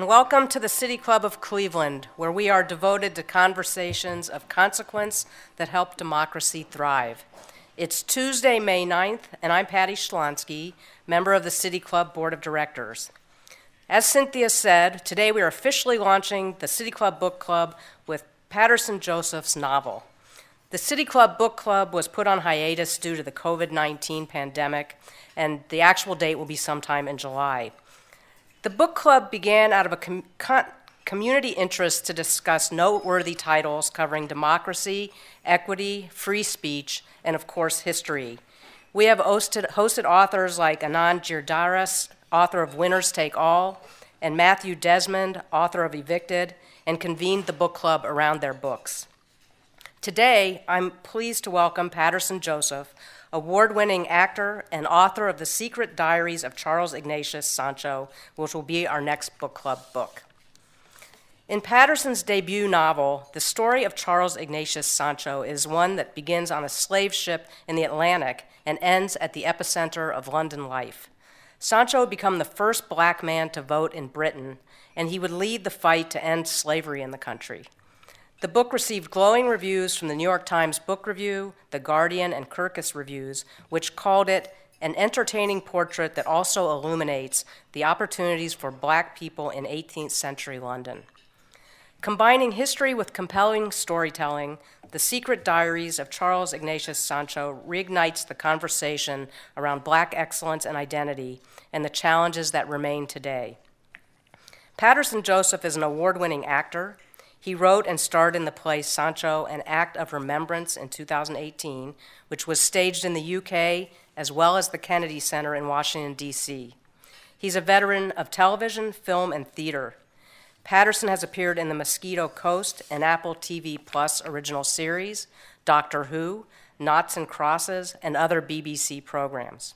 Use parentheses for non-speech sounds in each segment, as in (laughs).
And welcome to the City Club of Cleveland, where we are devoted to conversations of consequence that help democracy thrive. It's Tuesday, May 9th, and I'm Patty Schlonsky, member of the City Club Board of Directors. As Cynthia said, today we are officially launching the City Club Book Club with Paterson Joseph's novel. The City Club Book Club was put on hiatus due to the COVID 19 pandemic, and the actual date will be sometime in July. The book club began out of a com- con- community interest to discuss noteworthy titles covering democracy, equity, free speech, and of course, history. We have hosted, hosted authors like Anand Giridharadas, author of Winners Take All, and Matthew Desmond, author of Evicted, and convened the book club around their books. Today, I'm pleased to welcome Paterson Joseph, award winning actor and author of The Secret Diaries of Charles Ignatius Sancho, which will be our next book club book. In Paterson's debut novel, the story of Charles Ignatius Sancho is one that begins on a slave ship in the Atlantic and ends at the epicenter of London life. Sancho become the first black man to vote in Britain, and he would lead the fight to end slavery in the country. The book received glowing reviews from the New York Times Book Review, The Guardian, and Kirkus Reviews, which called it an entertaining portrait that also illuminates the opportunities for black people in 18th century London. Combining history with compelling storytelling, The Secret Diaries of Charles Ignatius Sancho reignites the conversation around black excellence and identity and the challenges that remain today. Paterson Joseph is an award winning actor, he wrote and starred in the play Sancho, An Act of Remembrance in 2018, which was staged in the UK as well as the Kennedy Center in Washington, D.C. He's a veteran of television, film, and theater. Paterson has appeared in the Mosquito Coast and Apple TV Plus original series, Doctor Who, Noughts and Crosses, and other BBC programs.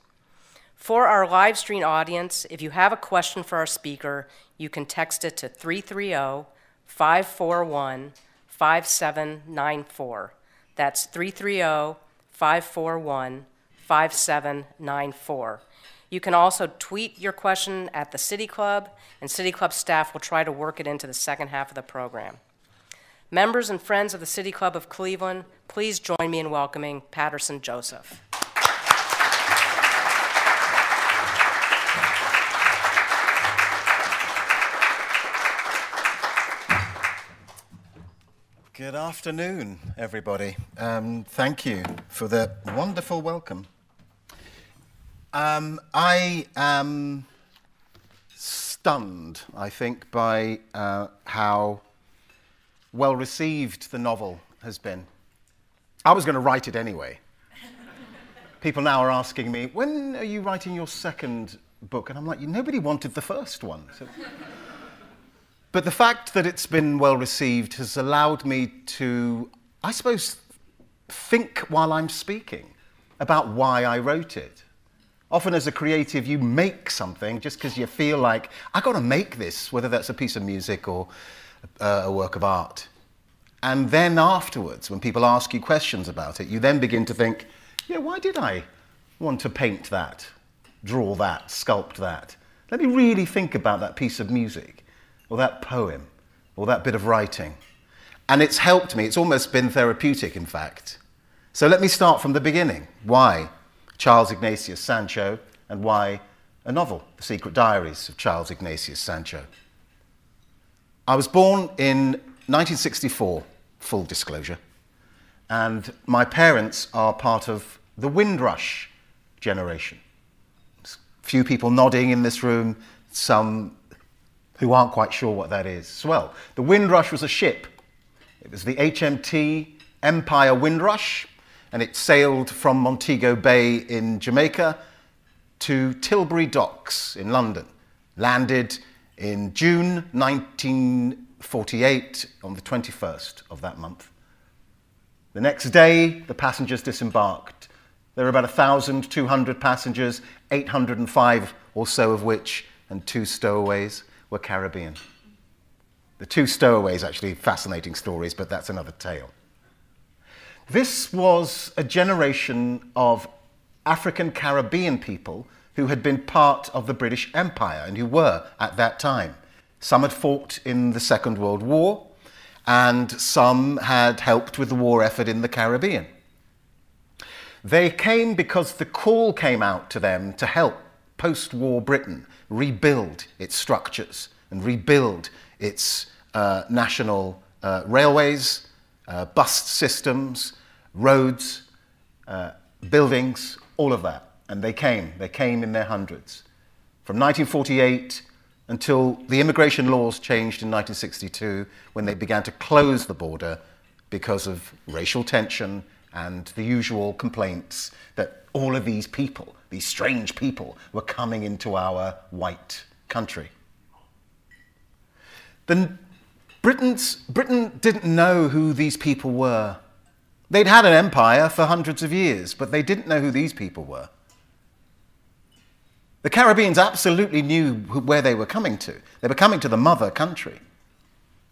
For our live stream audience, if you have a question for our speaker, you can text it to 330 541 5794. That's 330 541 5794. You can also tweet your question at the City Club, and City Club staff will try to work it into the second half of the program. Members and friends of the City Club of Cleveland, please join me in welcoming Paterson Joseph. Good afternoon, everybody. Um, thank you for the wonderful welcome. Um, I am stunned, I think, by uh, how well received the novel has been. I was going to write it anyway. People now are asking me, when are you writing your second book? And I'm like, nobody wanted the first one. So but the fact that it's been well received has allowed me to, I suppose, think while I'm speaking about why I wrote it. Often, as a creative, you make something just because you feel like, I've got to make this, whether that's a piece of music or uh, a work of art. And then afterwards, when people ask you questions about it, you then begin to think, yeah, why did I want to paint that, draw that, sculpt that? Let me really think about that piece of music or that poem or that bit of writing. And it's helped me. It's almost been therapeutic, in fact. So let me start from the beginning. Why Charles Ignatius Sancho and why a novel, The Secret Diaries of Charles Ignatius Sancho? I was born in 1964, full disclosure, and my parents are part of the Windrush generation. Few people nodding in this room, some who aren't quite sure what that is. Well, the Windrush was a ship. It was the HMT Empire Windrush, and it sailed from Montego Bay in Jamaica to Tilbury Docks in London, landed in June 1948, on the 21st of that month. The next day, the passengers disembarked. There were about 1,200 passengers, 805 or so of which, and two stowaways, were Caribbean. The two stowaways, actually, fascinating stories, but that's another tale. This was a generation of African Caribbean people who had been part of the British Empire and who were at that time. Some had fought in the Second World War, and some had helped with the war effort in the Caribbean. They came because the call came out to them to help post war Britain rebuild its structures and rebuild its uh, national uh, railways, uh, bus systems, roads, uh, buildings, all of that. And they came. They came in their hundreds. From 1948 until the immigration laws changed in 1962 when they began to close the border because of racial tension and the usual complaints that all of these people, these strange people, were coming into our white country. The Britain's, Britain didn't know who these people were. They'd had an empire for hundreds of years, but they didn't know who these people were. The Caribbeans absolutely knew where they were coming to. They were coming to the mother country.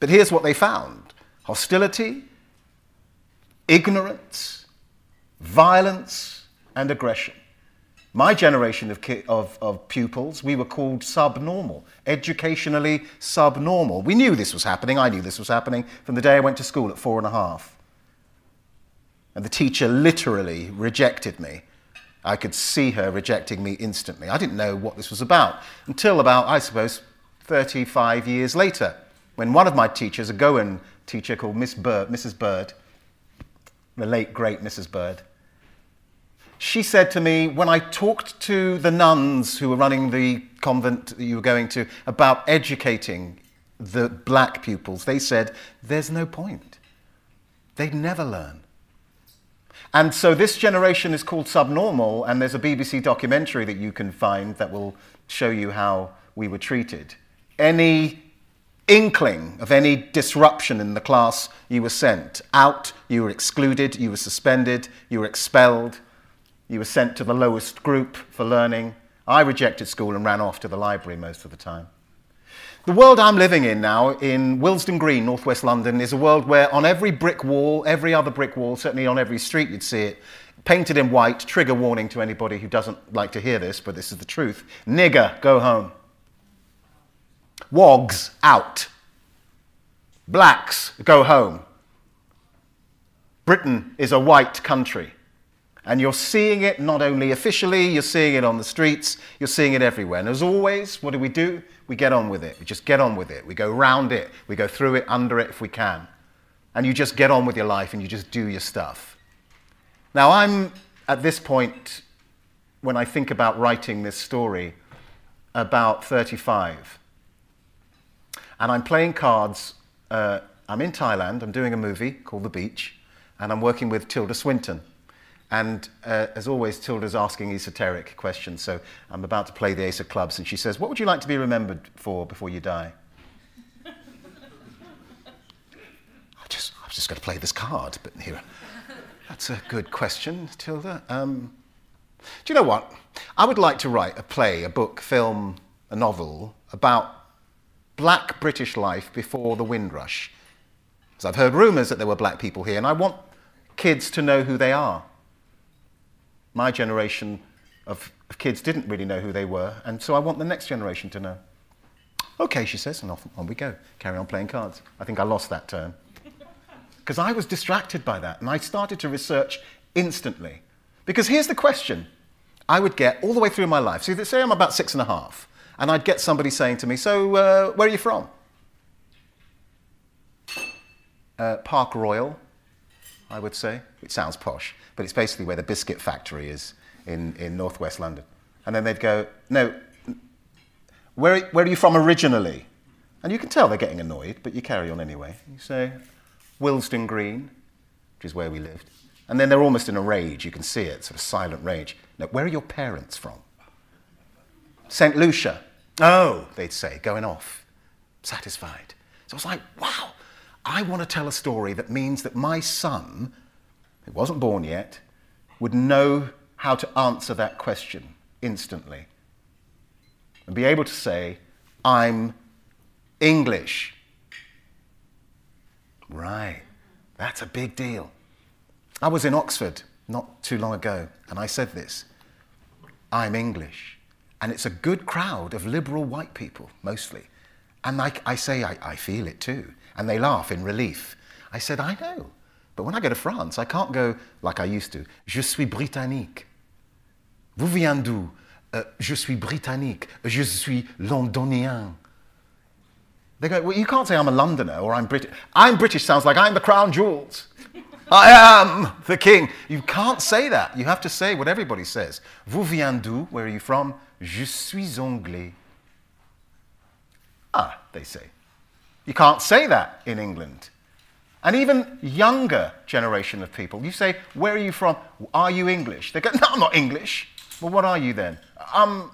But here's what they found hostility, ignorance, violence, and aggression. My generation of, of, of, pupils, we were called subnormal, educationally subnormal. We knew this was happening. I knew this was happening from the day I went to school at four and a half. And the teacher literally rejected me I could see her rejecting me instantly. I didn't know what this was about until about, I suppose, 35 years later, when one of my teachers, a Goan teacher called Miss Bird, Mrs. Bird, the late great Mrs. Bird, she said to me, when I talked to the nuns who were running the convent that you were going to about educating the black pupils, they said, there's no point. They'd never learn. And so this generation is called subnormal, and there's a BBC documentary that you can find that will show you how we were treated. Any inkling of any disruption in the class, you were sent out, you were excluded, you were suspended, you were expelled, you were sent to the lowest group for learning. I rejected school and ran off to the library most of the time. The world I'm living in now, in Willesden Green, northwest London, is a world where on every brick wall, every other brick wall, certainly on every street you'd see it, painted in white, trigger warning to anybody who doesn't like to hear this, but this is the truth. Nigger, go home. Wogs, out. Blacks, go home. Britain is a white country. And you're seeing it not only officially, you're seeing it on the streets, you're seeing it everywhere. And as always, what do we do? We get on with it. We just get on with it. We go round it. We go through it, under it if we can. And you just get on with your life and you just do your stuff. Now, I'm at this point, when I think about writing this story, about 35. And I'm playing cards. Uh, I'm in Thailand. I'm doing a movie called The Beach. And I'm working with Tilda Swinton and uh, as always, Tilda's asking esoteric questions. So I'm about to play the Ace of Clubs, and she says, What would you like to be remembered for before you die? (laughs) I just, I've just got to play this card. But here, that's a good question, Tilda. Um, do you know what? I would like to write a play, a book, film, a novel about black British life before the Windrush. Because I've heard rumours that there were black people here, and I want kids to know who they are my generation of, of kids didn't really know who they were, and so I want the next generation to know. Okay, she says, and off on we go. Carry on playing cards. I think I lost that turn. (laughs) Because I was distracted by that, and I started to research instantly. Because here's the question I would get all the way through my life. So, say I'm about six and a half, and I'd get somebody saying to me, So, uh, where are you from? Uh, Park Royal, I would say. It sounds posh but it's basically where the biscuit factory is in, in northwest London. And then they'd go, No, where, where are you from originally? And you can tell they're getting annoyed, but you carry on anyway. You say, Willesden Green, which is where we lived. And then they're almost in a rage. You can see it, sort of silent rage. Now, where are your parents from? St. Lucia. Oh, they'd say, going off, satisfied. So I was like, wow, I want to tell a story that means that my son, who wasn't born yet, would know how to answer that question instantly and be able to say, I'm English. Right, that's a big deal. I was in Oxford not too long ago, and I said this I'm English. And it's a good crowd of liberal white people, mostly. And I, I say, I, I feel it too. And they laugh in relief. I said, I know. But when I go to France, I can't go like I used to. Je suis britannique. Vous venez d'où? Uh, je suis britannique. Je suis londonien. They go, well, you can't say I'm a Londoner or I'm British. I'm British sounds like I'm the crown jewels. (laughs) I am the king. You can't say that. You have to say what everybody says. Vous venez d'où? Where are you from? Je suis anglais. Ah, they say. You can't say that in England. And even younger generation of people, you say, Where are you from? Are you English? They go, No, I'm not English. Well, what are you then? Um, I'm,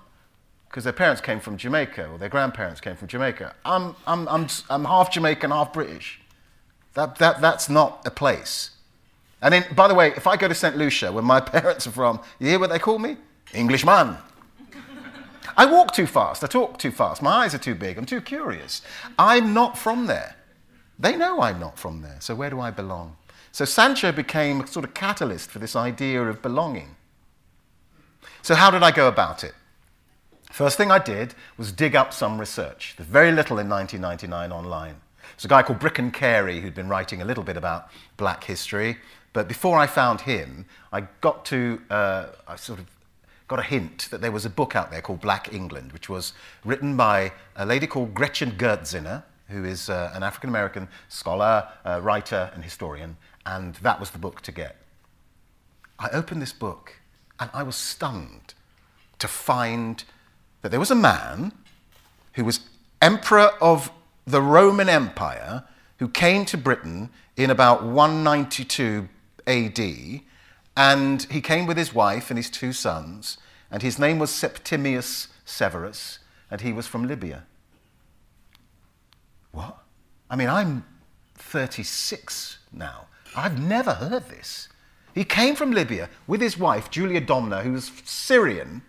because their parents came from Jamaica or their grandparents came from Jamaica. I'm, I'm, I'm, I'm half Jamaican, half British. That, that, that's not a place. And then, by the way, if I go to St. Lucia, where my (laughs) parents are from, you hear what they call me? Englishman. I walk too fast. I talk too fast. My eyes are too big. I'm too curious. I'm not from there. They know I'm not from there. So where do I belong? So Sancho became a sort of catalyst for this idea of belonging. So how did I go about it? First thing I did was dig up some research. There's very little in 1999 online. There's a guy called Brycchan Carey who'd been writing a little bit about black history. But before I found him, I got to, uh, I sort of got a hint that there was a book out there called Black England, which was written by a lady called Gretchen Gerzina, who is uh, an African American scholar, uh, writer, and historian, and that was the book to get. I opened this book and I was stunned to find that there was a man who was emperor of the Roman Empire who came to Britain in about 192 AD and he came with his wife and his two sons, and his name was Septimius Severus, and he was from Libya. What? I mean, I'm 36 now. I've never heard this. He came from Libya with his wife, Julia Domna, who was Syrian,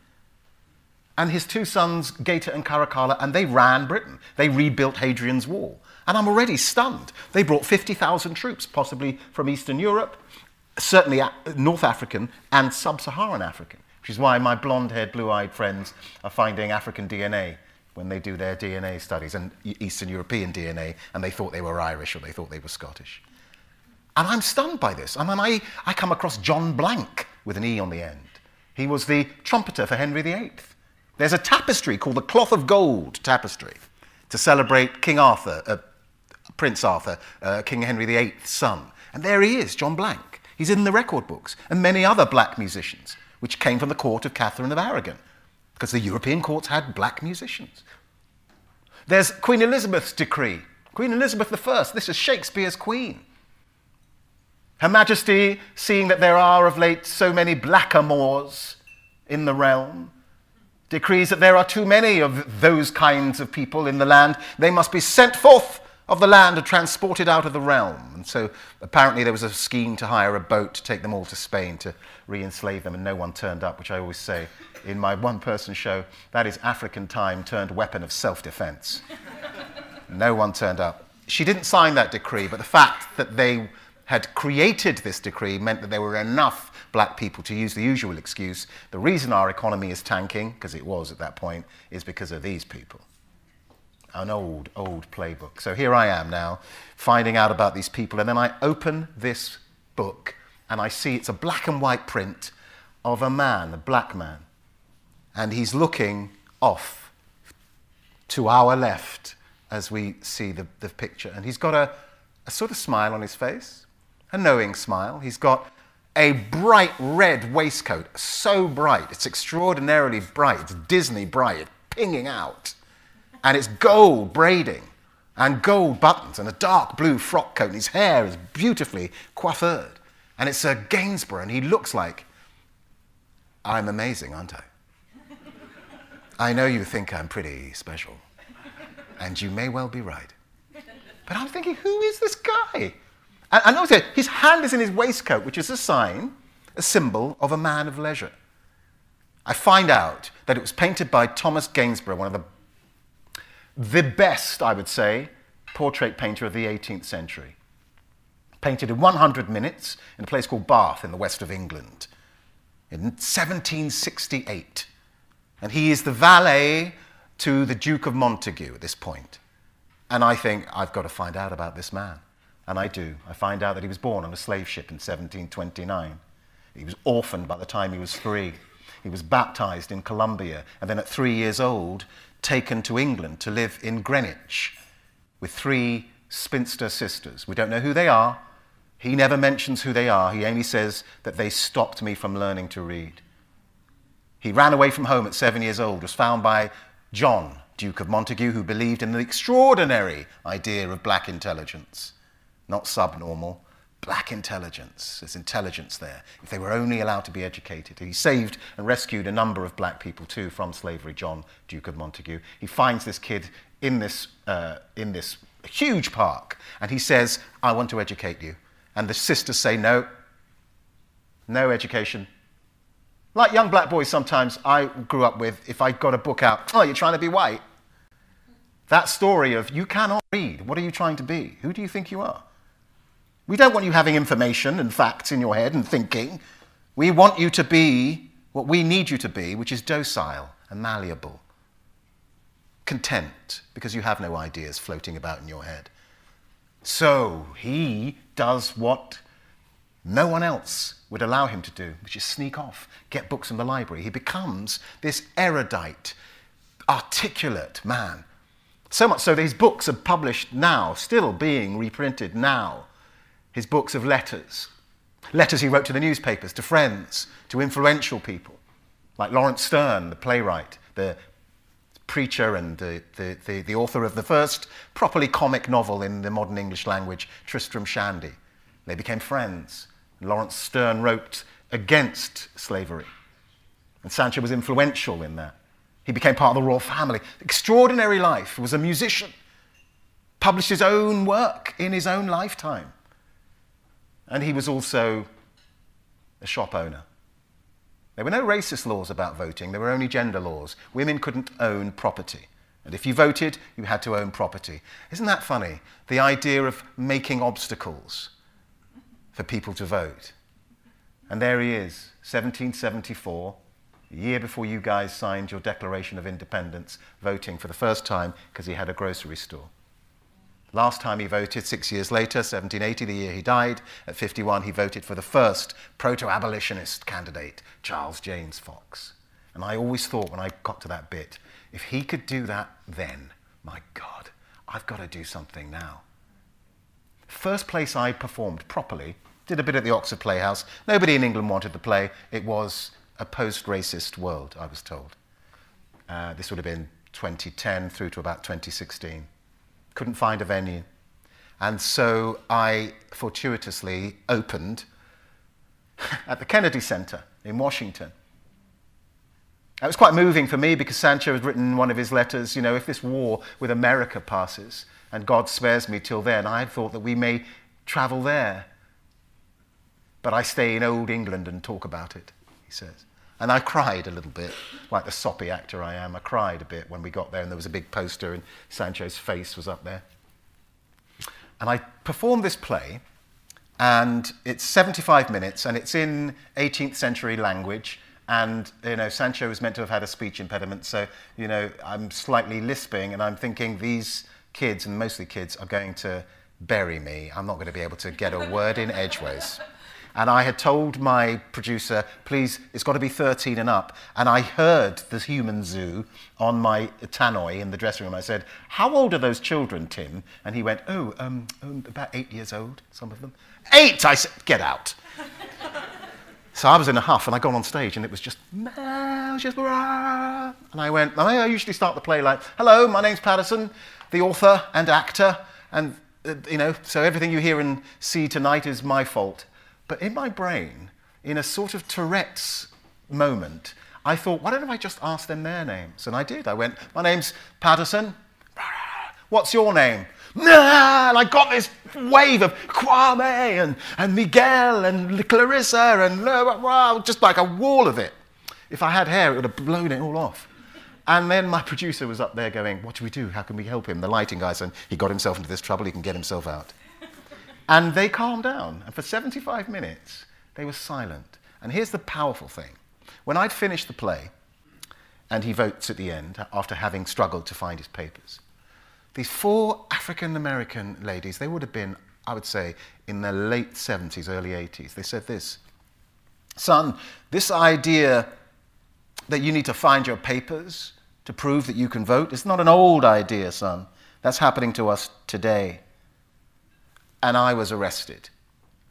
and his two sons, Geta and Caracalla, and they ran Britain. They rebuilt Hadrian's Wall. And I'm already stunned. They brought 50,000 troops, possibly from Eastern Europe, certainly North African and sub Saharan African, which is why my blonde haired, blue eyed friends are finding African DNA when they do their DNA studies and Eastern European DNA, and they thought they were Irish or they thought they were Scottish. And I'm stunned by this. I mean, I, I come across John Blank with an E on the end. He was the trumpeter for Henry VIII. There's a tapestry called the Cloth of Gold tapestry to celebrate King Arthur, uh, Prince Arthur, uh, King Henry VIII's son. And there he is, John Blank. He's in the record books, and many other black musicians, which came from the court of Catherine of Aragon, because the European courts had black musicians. There's Queen Elizabeth's decree. Queen Elizabeth I, this is Shakespeare's queen. Her Majesty, seeing that there are of late so many blackamoors in the realm, decrees that there are too many of those kinds of people in the land. They must be sent forth of the land and transported out of the realm. And so apparently there was a scheme to hire a boat to take them all to Spain to re enslave them, and no one turned up, which I always say in my one person show that is African time turned weapon of self defense. no one turned up. She didn't sign that decree, but the fact that they had created this decree meant that there were enough black people to use the usual excuse the reason our economy is tanking, because it was at that point, is because of these people an old, old playbook. So here I am now, finding out about these people, and then I open this book and I see it's a black and white print of a man, a black man, and he's looking off to our left as we see the, the picture. And he's got a, a sort of smile on his face, a knowing smile. He's got a bright red waistcoat, so bright, it's extraordinarily bright, it's Disney bright, pinging out and it's gold braiding and gold buttons and a dark blue frock coat, and his hair is beautifully coiffured. And it's a Gainsborough, and he looks like, I'm amazing, aren't I? I know you think I'm pretty special, and you may well be right. But I'm thinking, who is this guy? And, and also, his hand is in his waistcoat, which is a sign, a symbol of a man of leisure. I find out that it was painted by Thomas Gainsborough, one of the, the best, I would say, portrait painter of the 18th century. Painted in 100 minutes in a place called Bath in the west of England in 1768. And he is the valet to the Duke of Montagu at this point. And I think, I've got to find out about this man. And I do. I find out that he was born on a slave ship in 1729. He was orphaned by the time he was three. He was baptized in Columbia, and then at three years old, taken to England to live in Greenwich with three spinster sisters. We don't know who they are. He never mentions who they are. He only says that they stopped me from learning to read. He ran away from home at seven years old, was found by John, Duke of Montagu, who believed in the extraordinary idea of black intelligence, not subnormal, black intelligence. There's intelligence there. If they were only allowed to be educated. He saved and rescued a number of black people too from slavery, John, Duke of Montagu. He finds this kid in this, uh, in this huge park and he says, I want to educate you. And the sisters say, No, no education. Like young black boys sometimes I grew up with, if I got a book out, oh, you're trying to be white. That story of you cannot read. What are you trying to be? Who do you think you are? We don't want you having information and facts in your head and thinking. We want you to be what we need you to be, which is docile and malleable, content, because you have no ideas floating about in your head. So he does what no one else would allow him to do, which is sneak off, get books from the library. He becomes this erudite, articulate man. So much so that his books are published now, still being reprinted now his books of letters. Letters he wrote to the newspapers, to friends, to influential people, like Laurence Sterne, the playwright, the preacher, and the, the, the, the author of the first properly comic novel in the modern English language, Tristram Shandy. They became friends. Laurence Sterne wrote against slavery. And Sancho was influential in that. He became part of the royal family. Extraordinary life. Was a musician. Published his own work in his own lifetime. And he was also a shop owner. There were no racist laws about voting, there were only gender laws. Women couldn't own property. And if you voted, you had to own property. Isn't that funny? The idea of making obstacles for people to vote. And there he is, 1774, a year before you guys signed your Declaration of Independence, voting for the first time because he had a grocery store. Last time he voted, six years later, 1780, the year he died, at 51, he voted for the first proto abolitionist candidate, Charles James Fox. And I always thought when I got to that bit, if he could do that then, my God, I've got to do something now. First place I performed properly, did a bit at the Oxford Playhouse. Nobody in England wanted the play. It was a post racist world, I was told. Uh, this would have been 2010 through to about 2016 couldn't find a venue. And so I fortuitously opened (laughs) at the Kennedy Center in Washington. It was quite moving for me because Sancho had written one of his letters, you know, if this war with America passes and God spares me till then, I had thought that we may travel there. But I stay in old England and talk about it, he says. And I cried a little bit, like the soppy actor I am. I cried a bit when we got there, and there was a big poster, and Sancho's face was up there. And I performed this play, and it's 75 minutes, and it's in 18th century language. And you know, Sancho was meant to have had a speech impediment, so you know, I'm slightly lisping, and I'm thinking these kids, and mostly kids, are going to bury me. I'm not going to be able to get a word in edgeways. And I had told my producer, please, it's got to be 13 and up. And I heard the human zoo on my tannoy in the dressing room. I said, How old are those children, Tim? And he went, Oh, um, um, about eight years old, some of them. Eight! I said, Get out. so I was in a huff and I got on stage and it was just, was just rah. and I went, I usually start the play like, Hello, my name's Paterson, the author and actor. And, uh, you know, so everything you hear and see tonight is my fault. But in my brain, in a sort of Tourette's moment, I thought, why don't I just ask them their names? And I did. I went, my name's Paterson. (laughs) What's your name? And I got this wave of Kwame and, and Miguel and Clarissa and wow, just like a wall of it. If I had hair, it would have blown it all off. And then my producer was up there going, What do we do? How can we help him? The lighting guy said, He got himself into this trouble, he can get himself out. And they calmed down. And for 75 minutes, they were silent. And here's the powerful thing when I'd finished the play, and he votes at the end after having struggled to find his papers, these four African American ladies, they would have been, I would say, in their late 70s, early 80s, they said this Son, this idea that you need to find your papers to prove that you can vote is not an old idea, son. That's happening to us today. And I was arrested.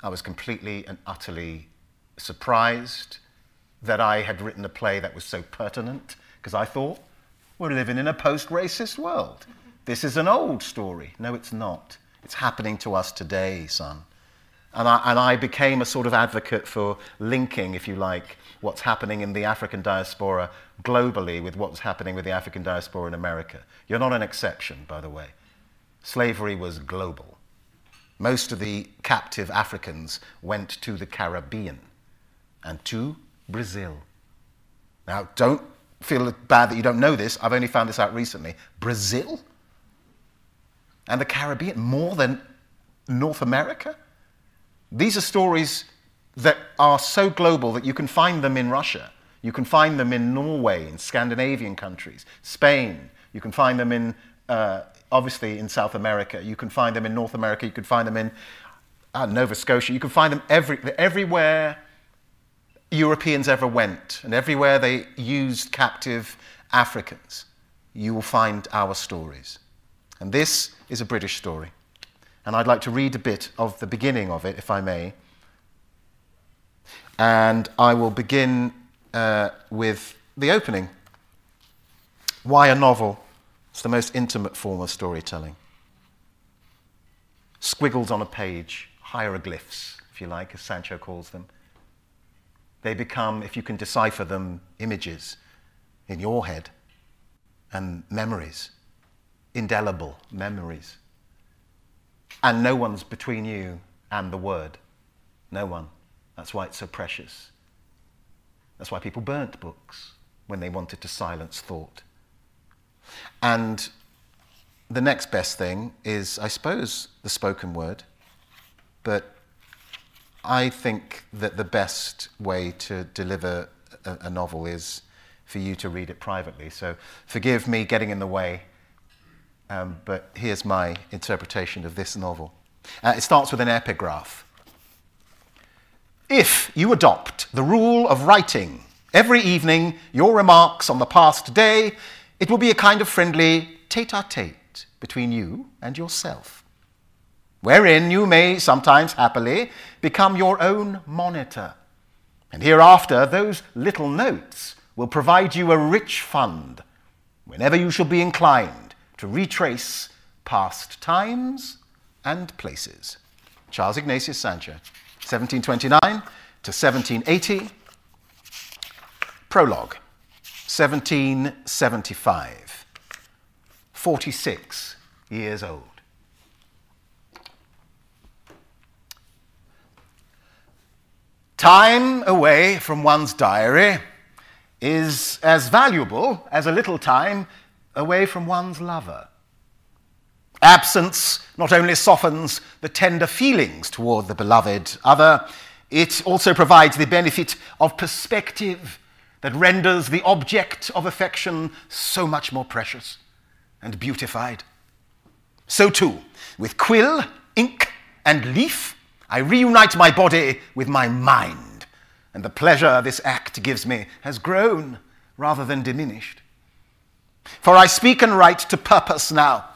I was completely and utterly surprised that I had written a play that was so pertinent because I thought, we're living in a post racist world. This is an old story. No, it's not. It's happening to us today, son. And I, and I became a sort of advocate for linking, if you like, what's happening in the African diaspora globally with what's happening with the African diaspora in America. You're not an exception, by the way. Slavery was global. Most of the captive Africans went to the Caribbean and to Brazil. Now, don't feel bad that you don't know this. I've only found this out recently. Brazil? And the Caribbean more than North America? These are stories that are so global that you can find them in Russia. You can find them in Norway, in Scandinavian countries, Spain. You can find them in, uh, obviously, in South America. You can find them in North America. You can find them in uh, Nova Scotia. You can find them every, everywhere Europeans ever went and everywhere they used captive Africans. You will find our stories. And this is a British story. And I'd like to read a bit of the beginning of it, if I may. And I will begin uh, with the opening. Why a novel? It's the most intimate form of storytelling. Squiggles on a page, hieroglyphs, if you like, as Sancho calls them. They become, if you can decipher them, images in your head and memories, indelible memories. And no one's between you and the word. No one. That's why it's so precious. That's why people burnt books when they wanted to silence thought. And the next best thing is, I suppose, the spoken word. But I think that the best way to deliver a, a novel is for you to read it privately. So forgive me getting in the way. Um, but here's my interpretation of this novel. Uh, it starts with an epigraph. If you adopt the rule of writing every evening your remarks on the past day, it will be a kind of friendly tete a tete between you and yourself, wherein you may sometimes happily become your own monitor. And hereafter, those little notes will provide you a rich fund whenever you shall be inclined to retrace past times and places. Charles Ignatius Sancho, 1729 to 1780. Prologue, 1775. 46 years old. Time away from one's diary is as valuable as a little time away from one's lover. Absence not only softens the tender feelings toward the beloved other, it also provides the benefit of perspective that renders the object of affection so much more precious and beautified. So, too, with quill, ink, and leaf, I reunite my body with my mind, and the pleasure this act gives me has grown rather than diminished. For I speak and write to purpose now.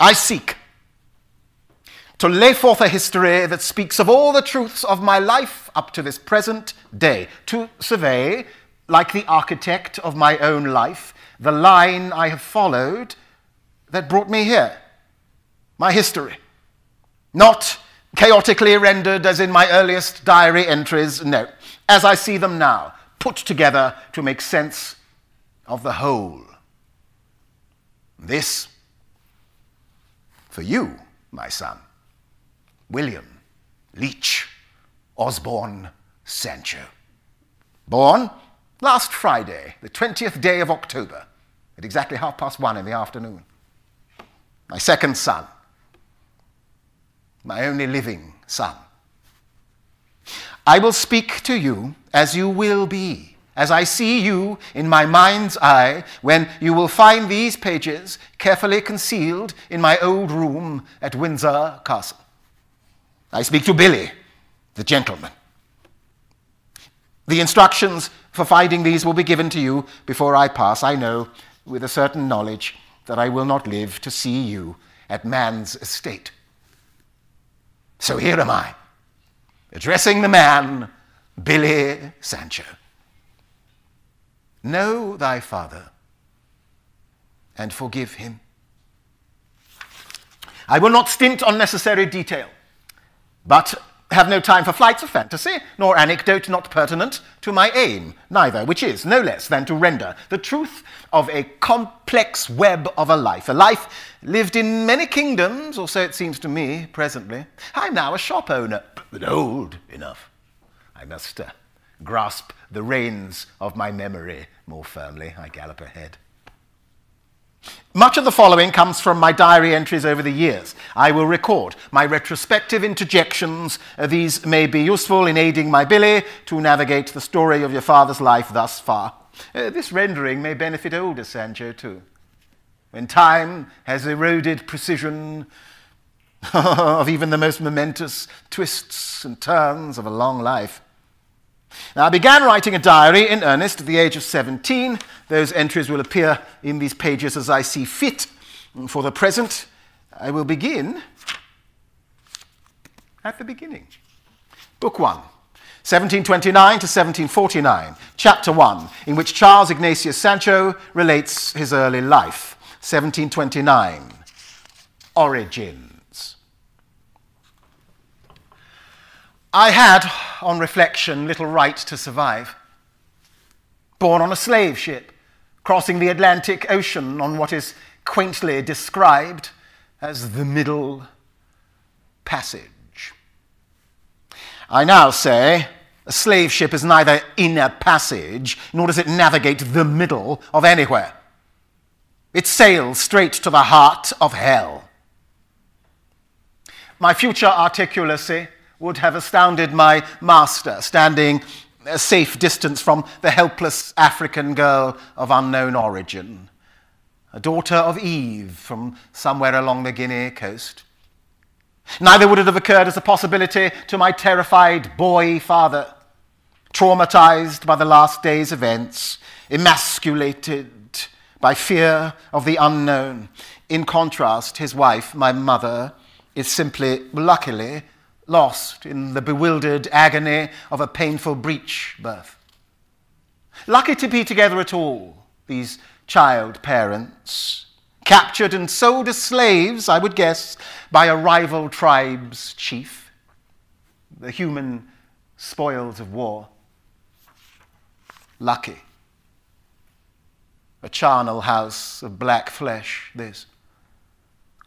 I seek to lay forth a history that speaks of all the truths of my life up to this present day, to survey, like the architect of my own life, the line I have followed that brought me here, my history. Not chaotically rendered as in my earliest diary entries, no, as I see them now, put together to make sense of the whole. This for you, my son, William Leach Osborne Sancho. Born last Friday, the 20th day of October, at exactly half past one in the afternoon. My second son, my only living son. I will speak to you as you will be, as I see you in my mind's eye, when you will find these pages carefully concealed in my old room at Windsor Castle. I speak to Billy, the gentleman. The instructions for finding these will be given to you before I pass. I know, with a certain knowledge, that I will not live to see you at man's estate. So here am I, addressing the man, Billy Sancho. Know thy father and forgive him. I will not stint on necessary detail, but have no time for flights of fantasy, nor anecdote not pertinent to my aim, neither, which is no less than to render the truth of a complex web of a life, a life lived in many kingdoms, or so it seems to me presently. I'm now a shop owner, but old enough. I must uh, grasp the reins of my memory more firmly. I gallop ahead. Much of the following comes from my diary entries over the years. I will record my retrospective interjections. Uh, these may be useful in aiding my Billy to navigate the story of your father's life thus far. Uh, this rendering may benefit older Sancho too. When time has eroded precision (laughs) of even the most momentous twists and turns of a long life, now, I began writing a diary in earnest at the age of 17. Those entries will appear in these pages as I see fit. For the present, I will begin at the beginning. Book 1, 1729 to 1749, Chapter 1, in which Charles Ignatius Sancho relates his early life. 1729, Origin. I had, on reflection, little right to survive. Born on a slave ship, crossing the Atlantic Ocean on what is quaintly described as the Middle Passage. I now say a slave ship is neither in a passage nor does it navigate the middle of anywhere. It sails straight to the heart of hell. My future articulacy would have astounded my master, standing a safe distance from the helpless African girl of unknown origin, a daughter of Eve from somewhere along the Guinea coast. Neither would it have occurred as a possibility to my terrified boy father, traumatized by the last day's events, emasculated by fear of the unknown. In contrast, his wife, my mother, is simply, luckily, lost in the bewildered agony of a painful breech birth. Lucky to be together at all, these child parents, captured and sold as slaves, I would guess, by a rival tribe's chief, the human spoils of war. Lucky. A charnel house of black flesh, this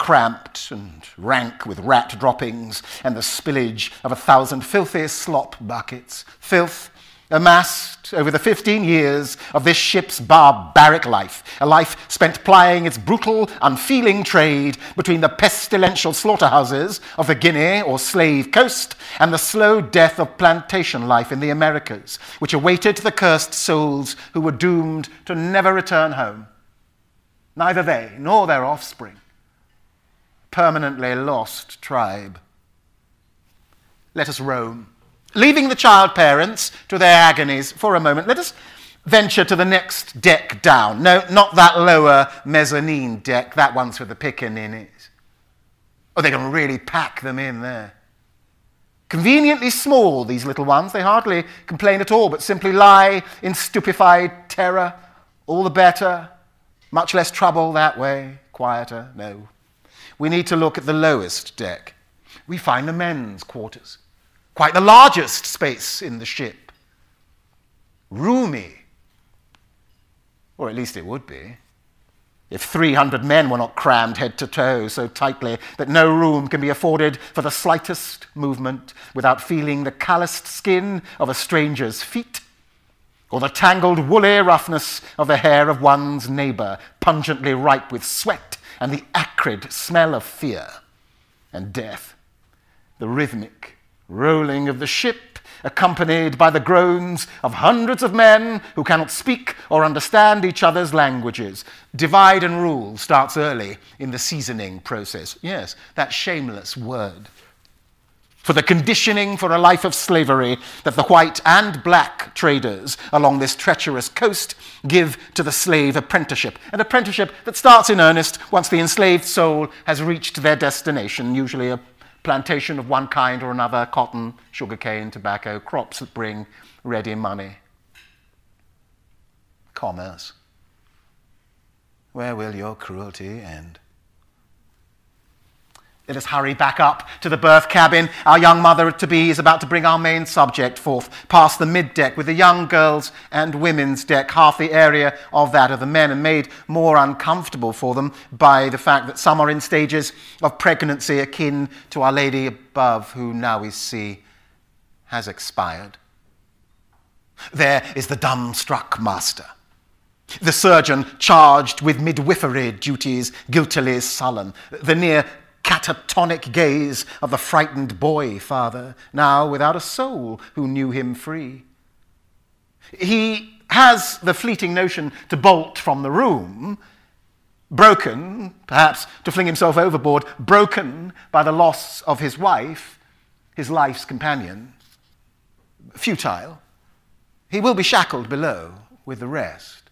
cramped and rank with rat droppings and the spillage of a thousand filthy slop buckets. Filth amassed over the 15 years of this ship's barbaric life, a life spent plying its brutal, unfeeling trade between the pestilential slaughterhouses of the Guinea or Slave Coast and the slow death of plantation life in the Americas, which awaited the cursed souls who were doomed to never return home. Neither they nor their offspring permanently lost tribe. Let us roam. Leaving the child parents to their agonies for a moment, let us venture to the next deck down. No, not that lower mezzanine deck, that one's with the pickaninnies. Oh, they're going to really pack them in there. Conveniently small, these little ones. They hardly complain at all, but simply lie in stupefied terror. All the better. Much less trouble that way. Quieter, no we need to look at the lowest deck. We find the men's quarters, quite the largest space in the ship. roomy. Or at least it would be. If 300 men were not crammed head to toe so tightly that no room can be afforded for the slightest movement without feeling the calloused skin of a stranger's feet, or the tangled woolly roughness of the hair of one's neighbor, pungently ripe with sweat and the acrid smell of fear and death, the rhythmic rolling of the ship accompanied by the groans of hundreds of men who cannot speak or understand each other's languages. Divide and rule starts early in the seasoning process. Yes, that shameless word. For the conditioning for a life of slavery that the white and black traders along this treacherous coast give to the slave apprenticeship. An apprenticeship that starts in earnest once the enslaved soul has reached their destination, usually a plantation of one kind or another cotton, sugarcane, tobacco, crops that bring ready money. Commerce. Where will your cruelty end? Let us hurry back up to the berth cabin. Our young mother to be is about to bring our main subject forth past the mid deck with the young girls and women's deck, half the area of that of the men, and made more uncomfortable for them by the fact that some are in stages of pregnancy akin to Our Lady above, who now we see has expired. There is the dumbstruck master. The surgeon charged with midwifery duties, guiltily sullen. The near catatonic gaze of the frightened boy father, now without a soul who knew him free. He has the fleeting notion to bolt from the room, broken, perhaps to fling himself overboard, broken by the loss of his wife, his life's companion. Futile. He will be shackled below with the rest.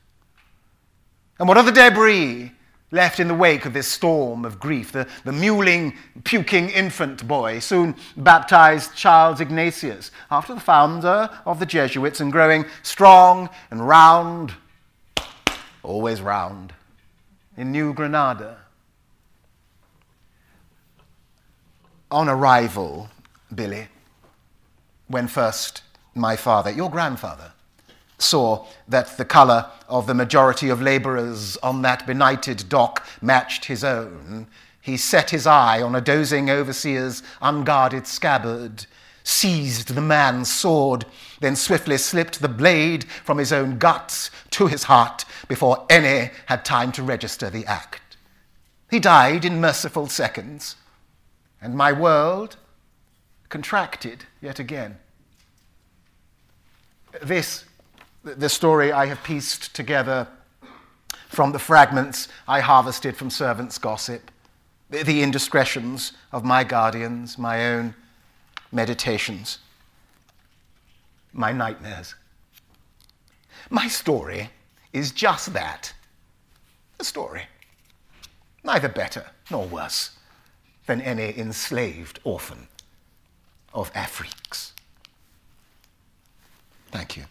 And what of the debris left in the wake of this storm of grief, the, the mewling, puking infant boy, soon baptized Charles Ignatius, after the founder of the Jesuits, and growing strong and round, always round, in New Granada. On arrival, Billy, when first my father, your grandfather, saw that the colour of the majority of labourers on that benighted dock matched his own, he set his eye on a dozing overseer's unguarded scabbard, seized the man's sword, then swiftly slipped the blade from his own guts to his heart before any had time to register the act. He died in merciful seconds, and my world contracted yet again. This the story I have pieced together from the fragments I harvested from servants' gossip, the indiscretions of my guardians, my own meditations, my nightmares. My story is just that a story, neither better nor worse than any enslaved orphan of Afriques. Thank you.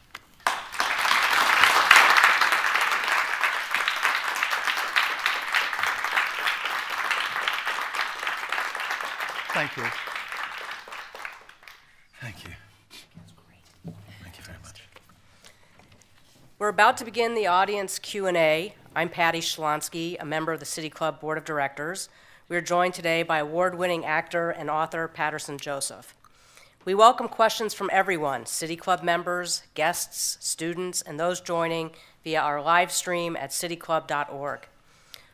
Thank you. Thank you. Thank you very much. We're about to begin the audience Q&A. I'm Patty Shlonsky, a member of the City Club Board of Directors. We are joined today by award-winning actor and author Paterson Joseph. We welcome questions from everyone, City Club members, guests, students, and those joining via our live stream at cityclub.org.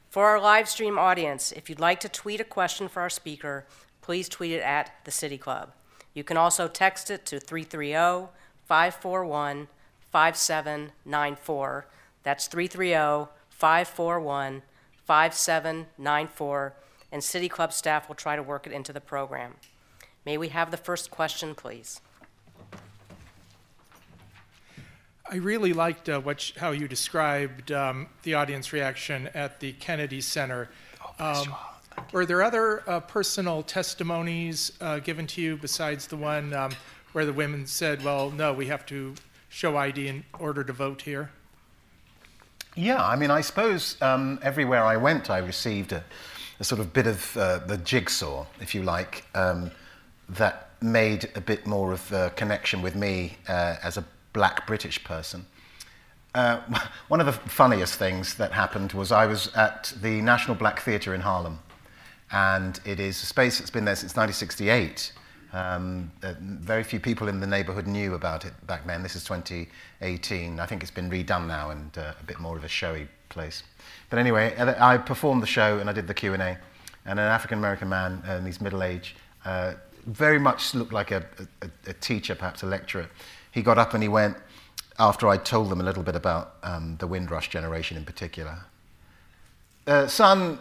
For our live stream audience, if you'd like to tweet a question for our speaker, please tweet it at the City Club. You can also text it to 330 541 5794. That's 330 541 5794, and City Club staff will try to work it into the program. May we have the first question, please? I really liked uh, what, how you described um, the audience reaction at the Kennedy Center. Oh, um, were there other uh, personal testimonies uh, given to you besides the one um, where the women said, well, no, we have to show ID in order to vote here? Yeah, I mean, I suppose um, everywhere I went, I received a, a sort of bit of uh, the jigsaw, if you like, um, that made a bit more of a connection with me uh, as a black British person. uh, (laughs) one of the funniest things that happened was I was at the National Black Theatre in Harlem, and it is a space that's been there since 1968. Um, uh, very few people in the neighbourhood knew about it back then. This is 2018. I think it's been redone now and uh, a bit more of a showy place. But anyway, uh, I performed the show and I did the Q&A. And an African American man uh, in his middle age, uh, very much looked like a, a, a teacher, perhaps a lecturer. He got up and he went, after I told them a little bit about um, the Windrush generation in particular. Uh, son,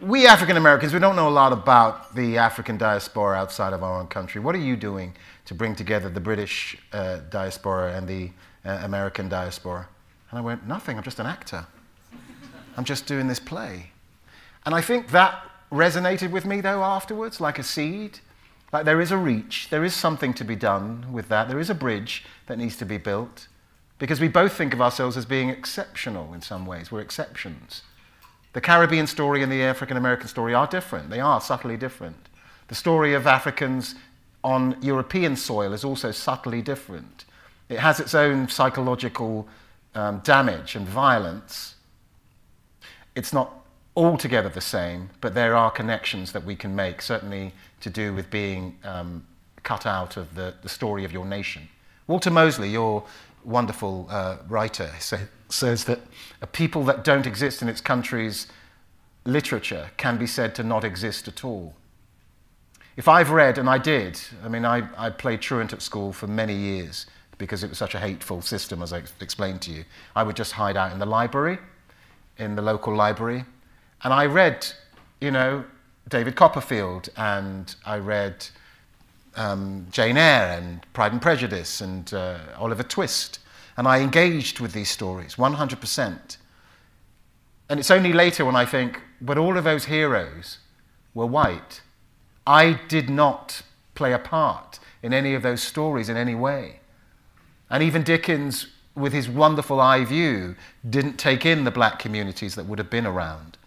we African Americans, we don't know a lot about the African diaspora outside of our own country. What are you doing to bring together the British uh, diaspora and the uh, American diaspora? And I went, Nothing, I'm just an actor. I'm just doing this play. And I think that resonated with me, though, afterwards, like a seed. Like there is a reach, there is something to be done with that, there is a bridge that needs to be built. Because we both think of ourselves as being exceptional in some ways, we're exceptions. The Caribbean story and the African American story are different, they are subtly different. The story of Africans on European soil is also subtly different. It has its own psychological um, damage and violence. It's not altogether the same, but there are connections that we can make, certainly to do with being um, cut out of the, the story of your nation. Walter Mosley, your wonderful uh, writer, say, says that a people that don't exist in its country's literature can be said to not exist at all. If I've read, and I did, I mean, I, I played truant at school for many years because it was such a hateful system, as I explained to you. I would just hide out in the library, in the local library, and I read, you know, David Copperfield, and I read um, Jane Eyre and Pride and Prejudice and uh, Oliver Twist. And I engaged with these stories 100%. And it's only later when I think, but all of those heroes were white. I did not play a part in any of those stories in any way. And even Dickens, with his wonderful eye view, didn't take in the black communities that would have been around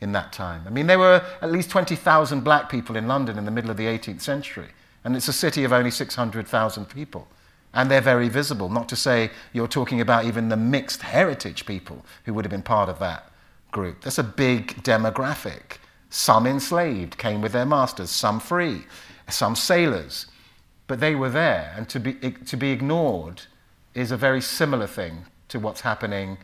in that time. I mean, there were at least 20,000 black people in London in the middle of the 18th century, and it's a city of only 600,000 people. And they're very visible, not to say you're talking about even the mixed heritage people who would have been part of that group. That's a big demographic. Some enslaved came with their masters, some free, some sailors. But they were there, and to be, to be ignored is a very similar thing to what's happening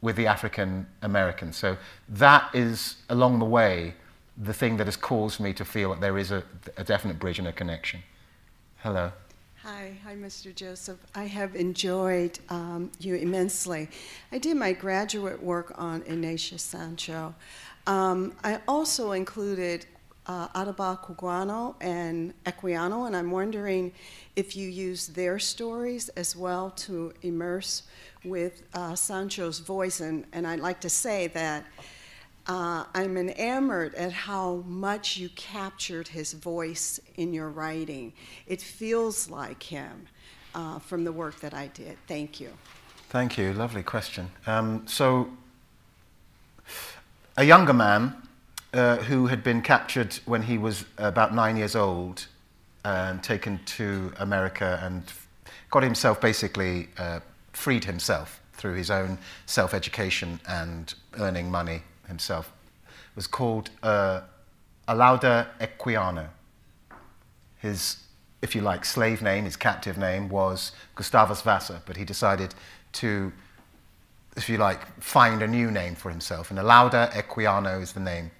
with the African Americans. So that is, along the way, the thing that has caused me to feel that there is a, a definite bridge and a connection. Hello. Hi, hi, Mr. Joseph. I have enjoyed um, you immensely. I did my graduate work on Ignatius Sancho. Um, I also included uh, Ottobah Cugoano and Equiano, and I'm wondering if you use their stories as well to immerse with uh, Sancho's voice. And, and I'd like to say that uh, I'm enamored at how much you captured his voice in your writing. It feels like him uh, from the work that I did. Thank you. Thank you. Lovely question. Um, so, a younger man uh, who had been captured when he was about nine years old and taken to America and got himself basically uh, freed himself through his own self education and earning money himself, was called uh, Olaudah Equiano. His, if you like, slave name, his captive name was Gustavus Vassa, but he decided to, if you like, find a new name for himself. And Olaudah Equiano is the name.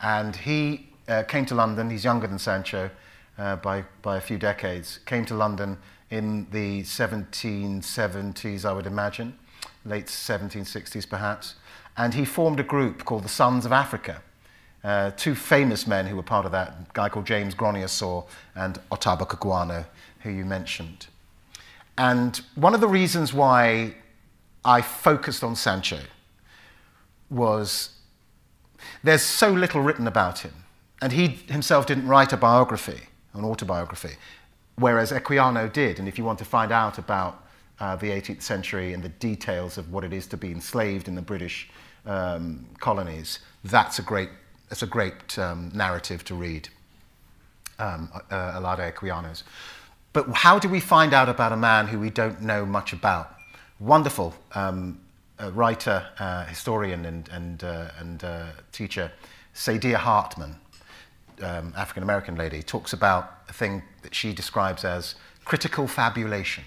And he uh, came to London, he's younger than Sancho uh, by, by a few decades, came to London in the 1770s, I would imagine, late 1760s perhaps, and he formed a group called the Sons of Africa. Uh, two famous men who were part of that, a guy called James Gronier and Ottobah Cugoano, who you mentioned. And one of the reasons why I focused on Sancho was there's so little written about him, and he himself didn't write a biography, an autobiography whereas Equiano did. And if you want to find out about uh, the 18th century and the details of what it is to be enslaved in the British um, colonies, that's a great, that's a great um, narrative to read, um, uh, Olaudah Equiano's. But how do we find out about a man who we don't know much about? Wonderful um, writer, uh, historian, and, and, uh, and uh, teacher, Saidiya Hartman, um, African American lady, talks about a thing that she describes as critical fabulation.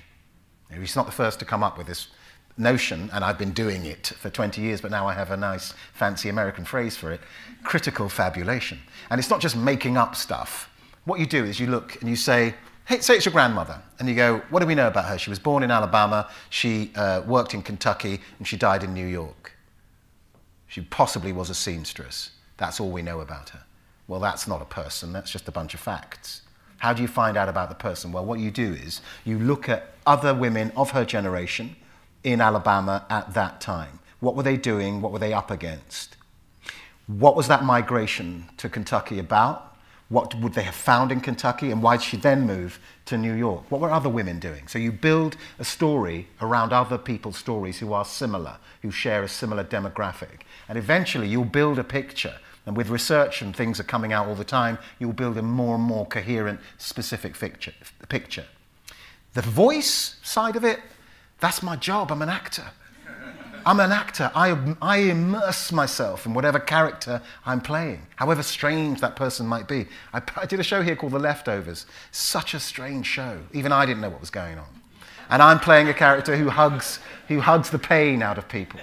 He's not the first to come up with this notion, and I've been doing it for 20 years, but now I have a nice, fancy American phrase for it critical fabulation. And it's not just making up stuff. What you do is you look and you say, hey, say it's your grandmother, and you go, what do we know about her? She was born in Alabama, she uh, worked in Kentucky, and she died in New York. She possibly was a seamstress. That's all we know about her. Well, that's not a person, that's just a bunch of facts. How do you find out about the person? Well, what you do is you look at other women of her generation in Alabama at that time. What were they doing? What were they up against? What was that migration to Kentucky about? What would they have found in Kentucky? And why did she then move to New York? What were other women doing? So you build a story around other people's stories who are similar, who share a similar demographic. And eventually you'll build a picture. And with research and things are coming out all the time, you'll build a more and more coherent, specific picture. The voice side of it, that's my job. I'm an actor. I'm an actor. I, I immerse myself in whatever character I'm playing, however strange that person might be. I, I did a show here called The Leftovers. Such a strange show. Even I didn't know what was going on. And I'm playing a character who hugs, who hugs the pain out of people.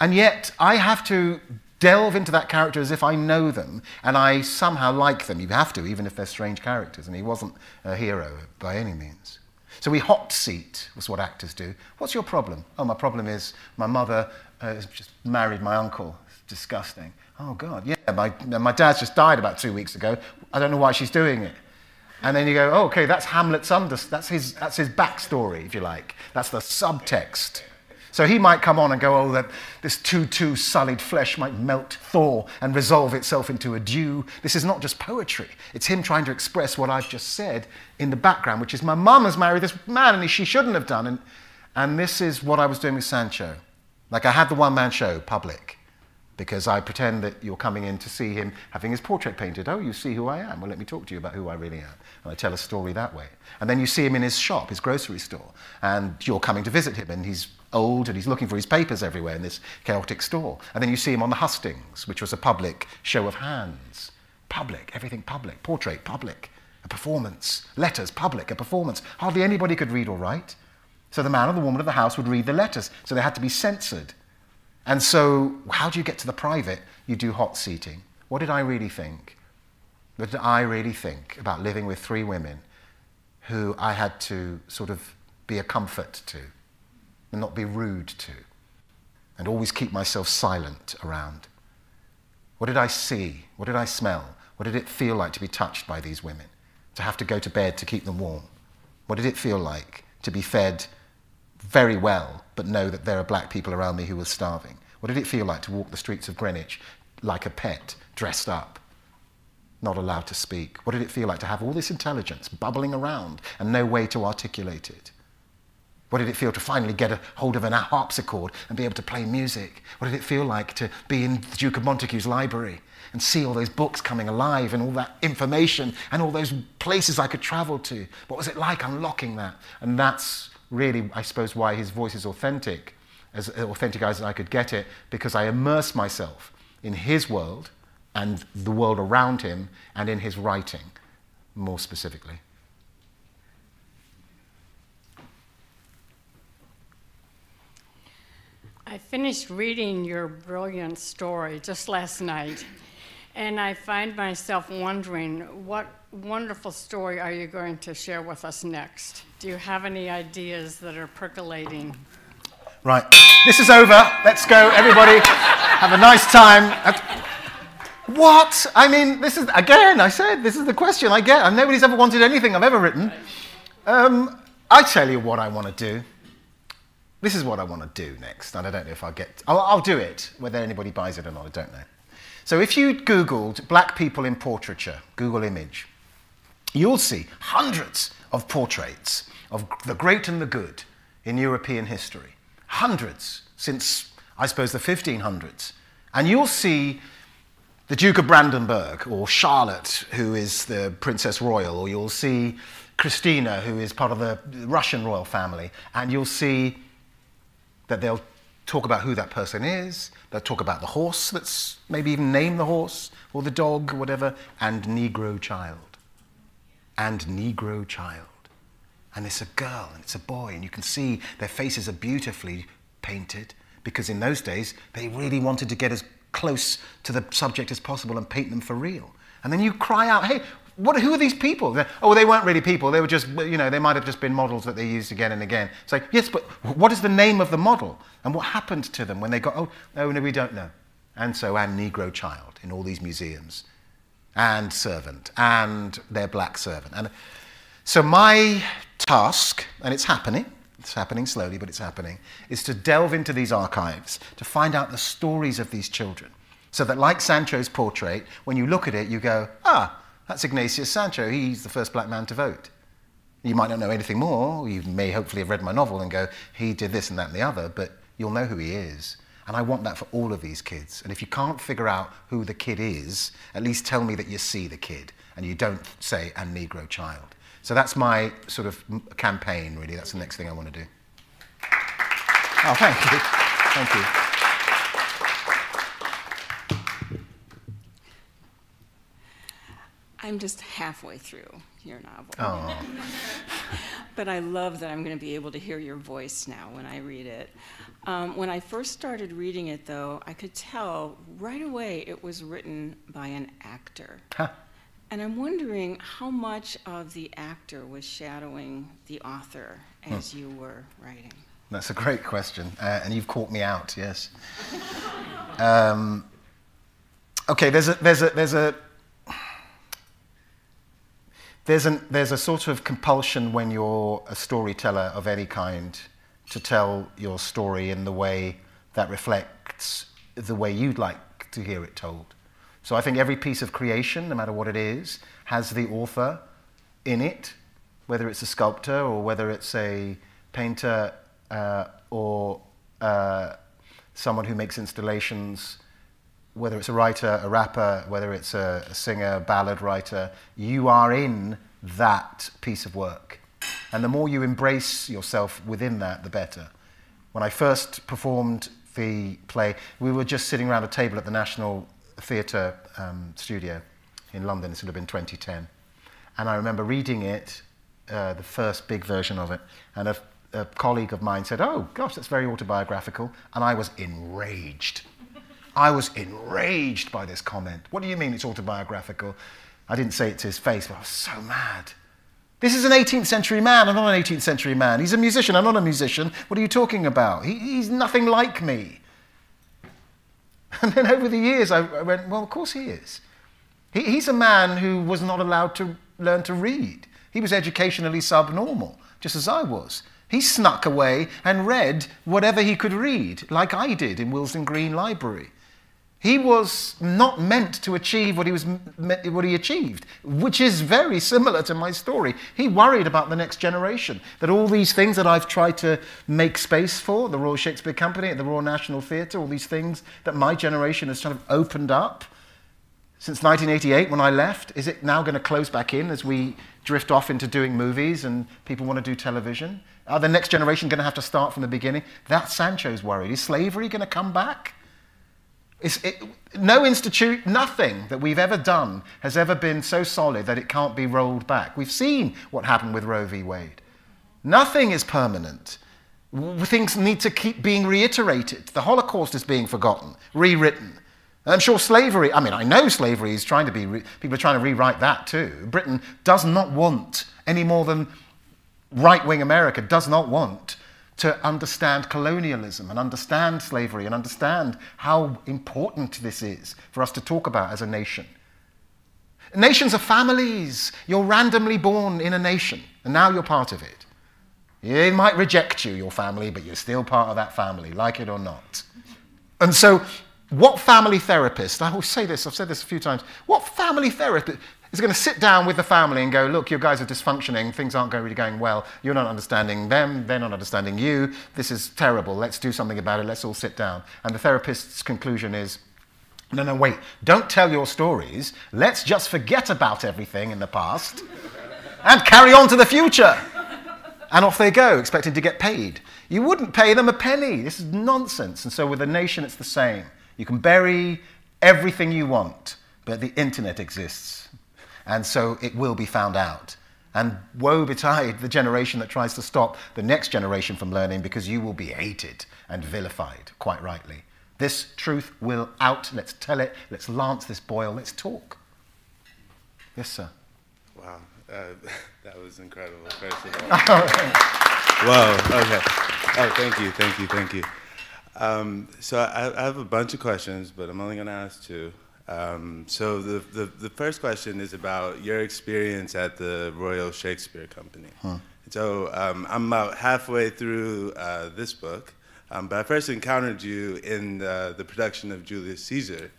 And yet, I have to delve into that character as if I know them and I somehow like them. You have to, even if they're strange characters. And he wasn't a hero by any means. So we hot seat, was what actors do. What's your problem? Oh, my problem is my mother uh, has just married my uncle. It's disgusting. Oh, God, yeah, my, my dad's just died about two weeks ago. I don't know why she's doing it. And then you go, oh, okay, that's Hamlet's under, that's his, that's his backstory, if you like. That's the subtext. So he might come on and go, oh, that this too, too sullied flesh might melt thaw and resolve itself into a dew. This is not just poetry. It's him trying to express what I've just said in the background, which is my mum has married this man and she shouldn't have done. And, and this is what I was doing with Sancho. Like I had the one man show, public, because I pretend that you're coming in to see him having his portrait painted. Oh, you see who I am. Well, let me talk to you about who I really am. And I tell a story that way. And then you see him in his shop, his grocery store, and you're coming to visit him, and he's old and he's looking for his papers everywhere in this chaotic store. And then you see him on the hustings, which was a public show of hands. Public, everything public. Portrait, public. A performance. Letters, public, a performance. Hardly anybody could read or write. So the man or the woman of the house would read the letters. So they had to be censored. And so, how do you get to the private? You do hot seating. What did I really think? What did I really think about living with three women who I had to sort of be a comfort to? And not be rude to, and always keep myself silent around. What did I see? What did I smell? What did it feel like to be touched by these women? To have to go to bed to keep them warm? What did it feel like to be fed very well, but know that there are black people around me who were starving? What did it feel like to walk the streets of Greenwich like a pet, dressed up, not allowed to speak? What did it feel like to have all this intelligence bubbling around and no way to articulate it? What did it feel to finally get a hold of an harpsichord and be able to play music? What did it feel like to be in the Duke of Montagu's library and see all those books coming alive and all that information and all those places I could travel to? What was it like unlocking that? And that's really, I suppose, why his voice is authentic, as authentic as I could get it, because I immerse myself in his world and the world around him and in his writing more specifically. I finished reading your brilliant story just last night, and I find myself wondering what wonderful story are you going to share with us next? Do you have any ideas that are percolating? Right, this is over. Let's go, everybody. have a nice time. What? I mean, this is, again, I said, this is the question I get. Nobody's ever wanted anything I've ever written. Um, I tell you what I want to do. This is what I want to do next, and I don't know if I'll get. I'll, I'll do it. Whether anybody buys it or not, I don't know. So if you Googled black people in portraiture, Google image, you'll see hundreds of portraits of the great and the good in European history. Hundreds since, I suppose, the 1500s. And you'll see the Duke of Brandenburg or Charlotte, who is the Princess Royal, or you'll see Christina, who is part of the Russian royal family, and you'll see that they'll talk about who that person is, they'll talk about the horse that's maybe even name the horse, or the dog, or whatever, and Negro child. And Negro child. And it's a girl and it's a boy, and you can see their faces are beautifully painted because in those days they really wanted to get as close to the subject as possible and paint them for real. And then you cry out, hey, what, who are these people? Oh, they weren't really people. They were just, you know, they might have just been models that they used again and again. It's like, yes, but what is the name of the model? And what happened to them when they got, oh, no, no, we don't know. And so, and Negro child in all these museums, and servant, and their black servant. And so, my task, and it's happening, it's happening slowly, but it's happening, is to delve into these archives to find out the stories of these children. So that, like Sancho's portrait, when you look at it, you go, ah, that's Ignatius Sancho. He's the first black man to vote. You might not know anything more. You may hopefully have read my novel and go, he did this and that and the other, but you'll know who he is. And I want that for all of these kids. And if you can't figure out who the kid is, at least tell me that you see the kid and you don't say a Negro child. So that's my sort of campaign, really. That's the next thing I want to do. Oh, thank you. Thank you. I'm just halfway through your novel. Oh. (laughs) but I love that I'm going to be able to hear your voice now when I read it. Um, when I first started reading it, though, I could tell right away it was written by an actor. Huh. And I'm wondering how much of the actor was shadowing the author as hmm. you were writing. That's a great question, uh, and you've caught me out. Yes. (laughs) um, okay, there's a there's a there's a there's, an, there's a sort of compulsion when you're a storyteller of any kind to tell your story in the way that reflects the way you'd like to hear it told. So I think every piece of creation, no matter what it is, has the author in it, whether it's a sculptor or whether it's a painter uh, or uh, someone who makes installations whether it's a writer, a rapper, whether it's a, a singer, ballad writer, you are in that piece of work. And the more you embrace yourself within that, the better. When I first performed the play, we were just sitting around a table at the National Theatre um, studio in London. This would have been 2010. And I remember reading it, uh, the first big version of it, and a, a colleague of mine said, Oh, gosh, that's very autobiographical. And I was enraged. I was enraged by this comment. What do you mean it's autobiographical? I didn't say it to his face, but I was so mad. This is an 18th century man. I'm not an 18th century man. He's a musician. I'm not a musician. What are you talking about? He, he's nothing like me. And then over the years, I, I went, well, of course he is. He, he's a man who was not allowed to learn to read. He was educationally subnormal, just as I was. He snuck away and read whatever he could read, like I did in Willesden Green Library. He was not meant to achieve what he, was, what he achieved, which is very similar to my story. He worried about the next generation, that all these things that I've tried to make space for, the Royal Shakespeare Company, at the Royal National Theatre, all these things that my generation has sort of opened up since 1988 when I left, is it now going to close back in as we drift off into doing movies and people want to do television? Are the next generation going to have to start from the beginning? That's Sancho's worried. Is slavery going to come back? It, no institute, nothing that we've ever done has ever been so solid that it can't be rolled back. We've seen what happened with Roe v. Wade. Nothing is permanent. Things need to keep being reiterated. The Holocaust is being forgotten, rewritten. I'm sure slavery, I mean, I know slavery is trying to be, people are trying to rewrite that too. Britain does not want, any more than right wing America does not want to understand colonialism and understand slavery and understand how important this is for us to talk about as a nation. Nations are families. You're randomly born in a nation, and now you're part of it. They might reject you, your family, but you're still part of that family, like it or not. And so, what family therapist, I will say this, I've said this a few times, what family therapist is going to sit down with the family and go, look, you guys are dysfunctioning, things aren't really going well, you're not understanding them, they're not understanding you, this is terrible, let's do something about it, let's all sit down. And the therapist's conclusion is, No, no, wait. Don't tell your stories. Let's just forget about everything in the past and carry on to the future. And off they go, expecting to get paid. You wouldn't pay them a penny. This is nonsense. And so with a nation, it's the same. You can bury everything you want, but the internet exists. And so it will be found out. And woe betide the generation that tries to stop the next generation from learning because you will be hated and vilified, quite rightly. This truth will out. Let's tell it. Let's lance this boil. Let's talk. Yes, sir. Wow, uh, (laughs) that was incredible, first of all. (laughs) Whoa, okay. Oh, thank you, thank you, thank you. Um, so I, I have a bunch of questions, but I'm only going to ask two. Um, so the, the, the, first question is about your experience at the Royal Shakespeare Company. Huh. So um, I'm about halfway through uh, this book, um, but I first encountered you in the, the, production of Julius Caesar,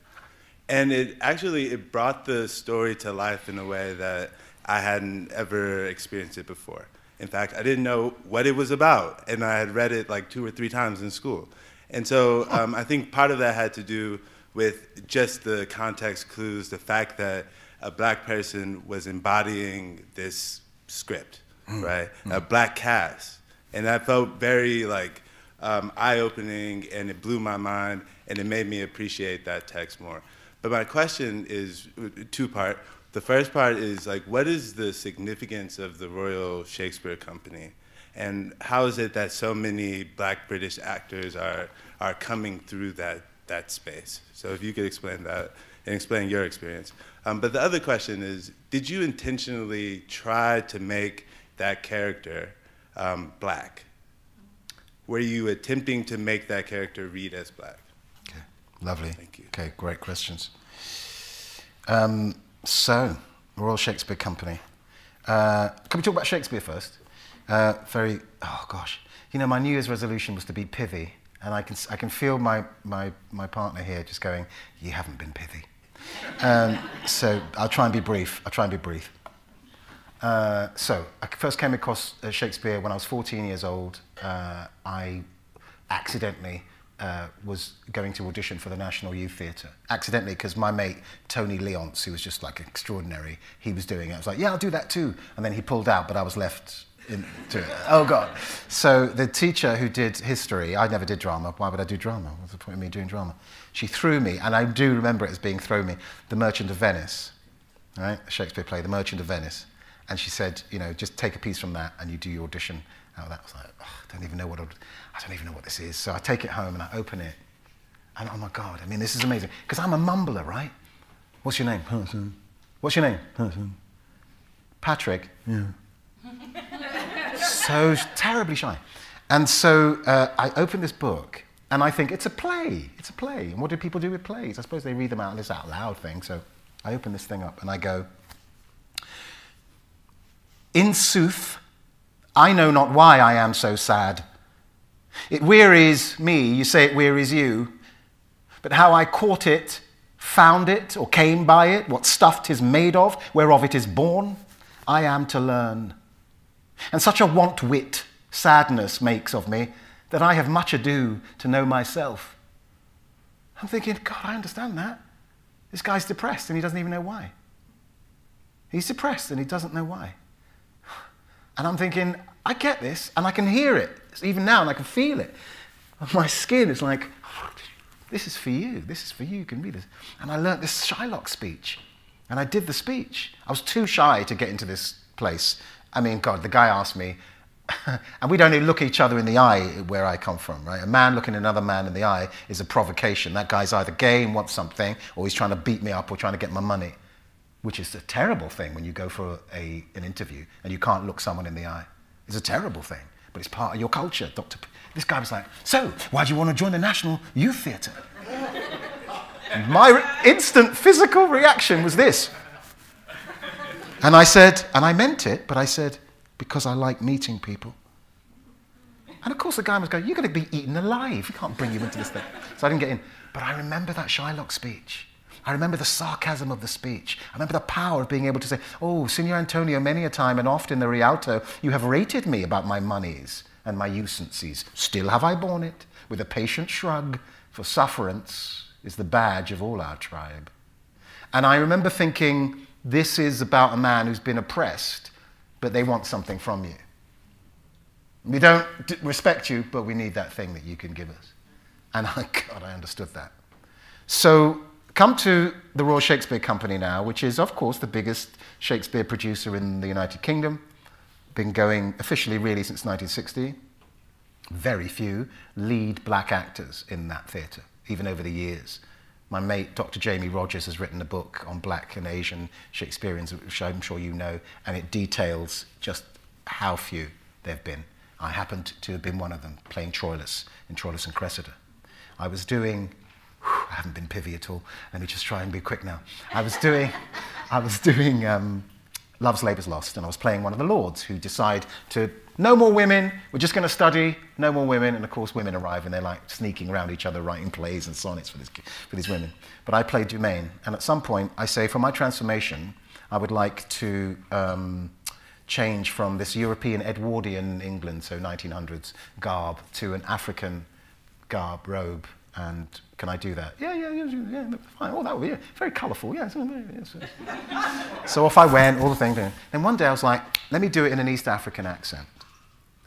and it actually it brought the story to life in a way that I hadn't ever experienced it before. In fact, I didn't know what it was about, and I had read it like two or three times in school. And so um, I think part of that had to do with just the context clues, the fact that a black person was embodying this script, mm. right? Mm. A black cast. And that felt very like um, eye-opening and it blew my mind and it made me appreciate that text more. But my question is two-part. The first part is like, what is the significance of the Royal Shakespeare Company? And how is it that so many black British actors are, are coming through that that space. So if you could explain that and explain your experience. Um, but the other question is, did you intentionally try to make that character um, black? Were you attempting to make that character read as black? Okay, lovely. Thank you. Okay, great questions. Um, so, Royal Shakespeare Company. Uh, can we talk about Shakespeare first? Uh, very, oh gosh. You know, my New Year's resolution was to be pithy and I can, I can feel my, my, my partner here just going, You haven't been pithy. Um, so I'll try and be brief. I'll try and be brief. Uh, so I first came across uh, Shakespeare when I was 14 years old. Uh, I accidentally uh, was going to audition for the National Youth Theatre. Accidentally, because my mate Tony Leonce, who was just like extraordinary, he was doing it. I was like, yeah, I'll do that too. And then he pulled out, but I was left into it. Oh, God. So the teacher who did history, I never did drama. Why would I do drama? What's the point of me doing drama? She threw me, and I do remember it as being thrown me, The Merchant of Venice, right? A Shakespeare play, The Merchant of Venice. And she said, you know, just take a piece from that and you do your audition out of that. I was like, oh, I don't even know what I don't even know what this is. So I take it home and I open it. And oh my God, I mean, this is amazing. Because I'm a mumbler, right? What's your name? Person. What's your name? Person. Patrick. Yeah (laughs) so terribly shy. And so uh, I open this book and I think it's a play. It's a play. And what do people do with plays? I suppose they read them out, this out loud thing. So I open this thing up and I go, In sooth, I know not why I am so sad. It wearies me, you say it wearies you, but how I caught it, found it, or came by it, what stuff 'tis made of, whereof it is born, I am to learn. And such a want wit sadness makes of me that I have much ado to know myself. I'm thinking, God, I understand that. This guy's depressed and he doesn't even know why. He's depressed and he doesn't know why. And I'm thinking, I get this and I can hear it even now and I can feel it. My skin is like, this is for you. This is for you. You can read this. And I learnt this Shylock speech. And I did the speech. I was too shy to get into this place. I mean, God, the guy asked me, (laughs) and we don't look each other in the eye where I come from, right? A man looking another man in the eye is a provocation. That guy's either gay and wants something, or he's trying to beat me up or trying to get my money, which is a terrible thing when you go for a, an interview and you can't look someone in the eye. It's a terrible thing, but it's part of your culture, Dr. P. This guy was like, So, why do you want to join the National Youth Theatre? (laughs) my re- instant physical reaction was this. And I said, and I meant it, but I said, because I like meeting people. And of course, the guy was going, You're going to be eaten alive. We can't bring you into this thing. So I didn't get in. But I remember that Shylock speech. I remember the sarcasm of the speech. I remember the power of being able to say, Oh, Signor Antonio, many a time and oft in the Rialto, you have rated me about my moneys and my usances. Still have I borne it with a patient shrug, for sufferance is the badge of all our tribe. And I remember thinking, this is about a man who's been oppressed, but they want something from you. We don't respect you, but we need that thing that you can give us. And (laughs) I, God, I understood that. So come to the Royal Shakespeare Company now, which is, of course, the biggest Shakespeare producer in the United Kingdom. Been going officially really since 1960. Very few lead black actors in that theatre, even over the years. My mate, Dr. Jami Rogers, has written a book on black and Asian Shakespeareans, which I'm sure you know, and it details just how few there have been. I happened to have been one of them, playing Troilus in Troilus and Cressida. I was doing, whew, I haven't been pivy at all. Let me just try and be quick now. I was doing, I was doing um, Love's Labour's Lost, and I was playing one of the lords who decide to no more women, we're just going to study, no more women. And of course, women arrive and they're like sneaking around each other, writing plays and sonnets for, this, for these women. But I play Dumaine, and at some point, I say, for my transformation, I would like to um, change from this European Edwardian England, so 1900s garb, to an African garb, robe. And can I do that? Yeah, yeah, yeah, yeah, fine. Oh, that would be yeah, very colourful. Yeah. so off I went, all the things. Then one day I was like, let me do it in an East African accent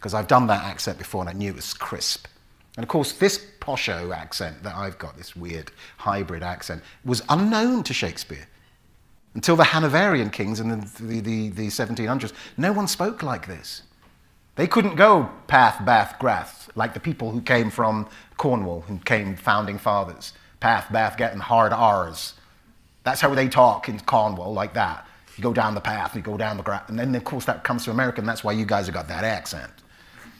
because I've done that accent before and I knew it was crisp. And of course, this posho accent that I've got, this weird hybrid accent, was unknown to Shakespeare. Until the Hanoverian kings in the, the, the, the 1700s, no one spoke like this. They couldn't go path, bath, grath, like the people who came from Cornwall, who came founding fathers. Path, bath, getting hard R's. That's how they talk in Cornwall, like that. You go down the path, you go down the grass. And then, of course, that comes to America, and that's why you guys have got that accent.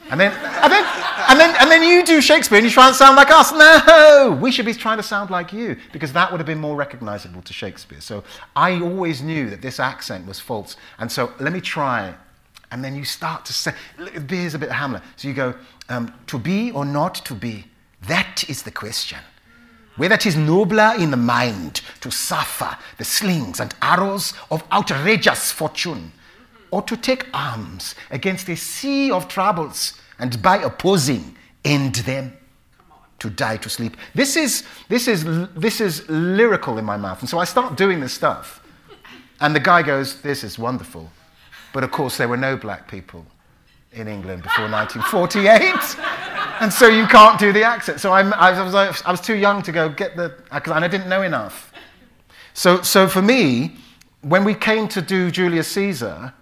And then, and, then, and, then, and then you do Shakespeare and you try and sound like us. No, we should be trying to sound like you because that would have been more recognizable to Shakespeare. So I always knew that this accent was false. And so let me try. And then you start to say, here's a bit of Hamlet. So you go, um, to be or not to be, that is the question. Whether it is nobler in the mind to suffer the slings and arrows of outrageous fortune or to take arms against a sea of troubles and by opposing end them to die to sleep. This is, this, is, this is lyrical in my mouth. And so I start doing this stuff. And the guy goes, This is wonderful. But of course, there were no black people in England before 1948. and so you can't do the accent. So I'm, I, was, I was too young to go get the, and I didn't know enough. So, so for me, when we came to do Julius Caesar,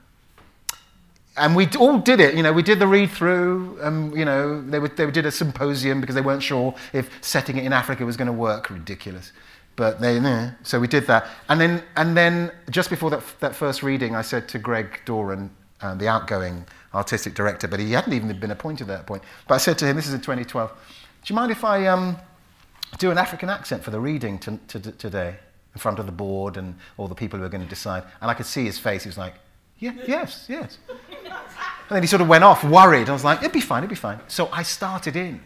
and we all did it. You know, we did the read through. Um, you know, they, they did a symposium because they weren't sure if setting it in Africa was going to work. Ridiculous. But they, yeah, so we did that. And then, and then just before that, that first reading, I said to Greg Doran, uh, the outgoing artistic director, but he hadn't even been appointed at that point. But I said to him, this is in 2012, do you mind if I um, do an African accent for the reading to, to, to today in front of the board and all the people who are going to decide? And I could see his face. He was like, yeah, yes, yes. And then he sort of went off worried. I was like, it'd be fine, it'd be fine. So I started in.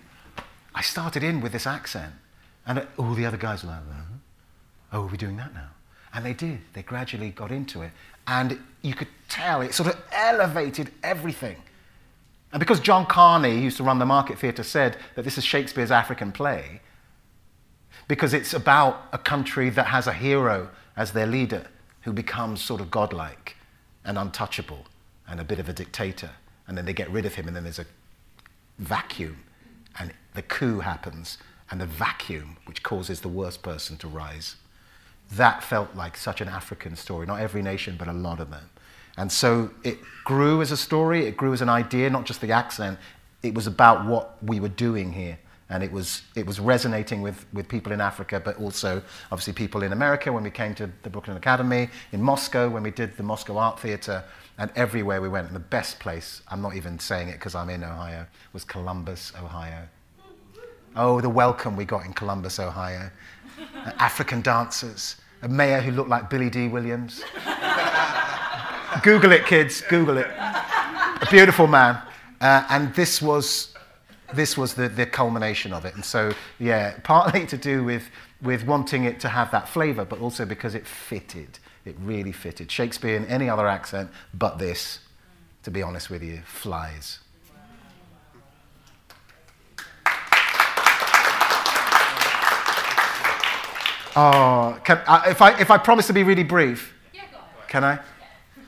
I started in with this accent. And all the other guys were like, oh, are we doing that now? And they did. They gradually got into it. And you could tell it sort of elevated everything. And because John Kani, who used to run the Market Theatre, said that this is Shakespeare's African play, because it's about a country that has a hero as their leader who becomes sort of godlike and untouchable and a bit of a dictator. And then they get rid of him, and then there's a vacuum, and the coup happens, and the vacuum, which causes the worst person to rise. That felt like such an African story. Not every nation, but a lot of them. And so it grew as a story, it grew as an idea, not just the accent. It was about what we were doing here. And it was, it was resonating with, with people in Africa, but also obviously people in America when we came to the Brooklyn Academy, in Moscow when we did the Moscow Art Theatre, and everywhere we went. And the best place, I'm not even saying it because I'm in Ohio, was Columbus, Ohio. Oh, the welcome we got in Columbus, Ohio. Uh, African dancers, a mayor who looked like Billy Dee Williams. (laughs) Google it, kids, Google it. A beautiful man. Uh, and this was, this was the, the culmination of it. And so, yeah, partly to do with, with wanting it to have that flavour, but also because it fitted. It really fitted. Shakespeare in any other accent but this, to be honest with you, flies. Oh, can, uh, if, I, if I promise to be really brief, can I?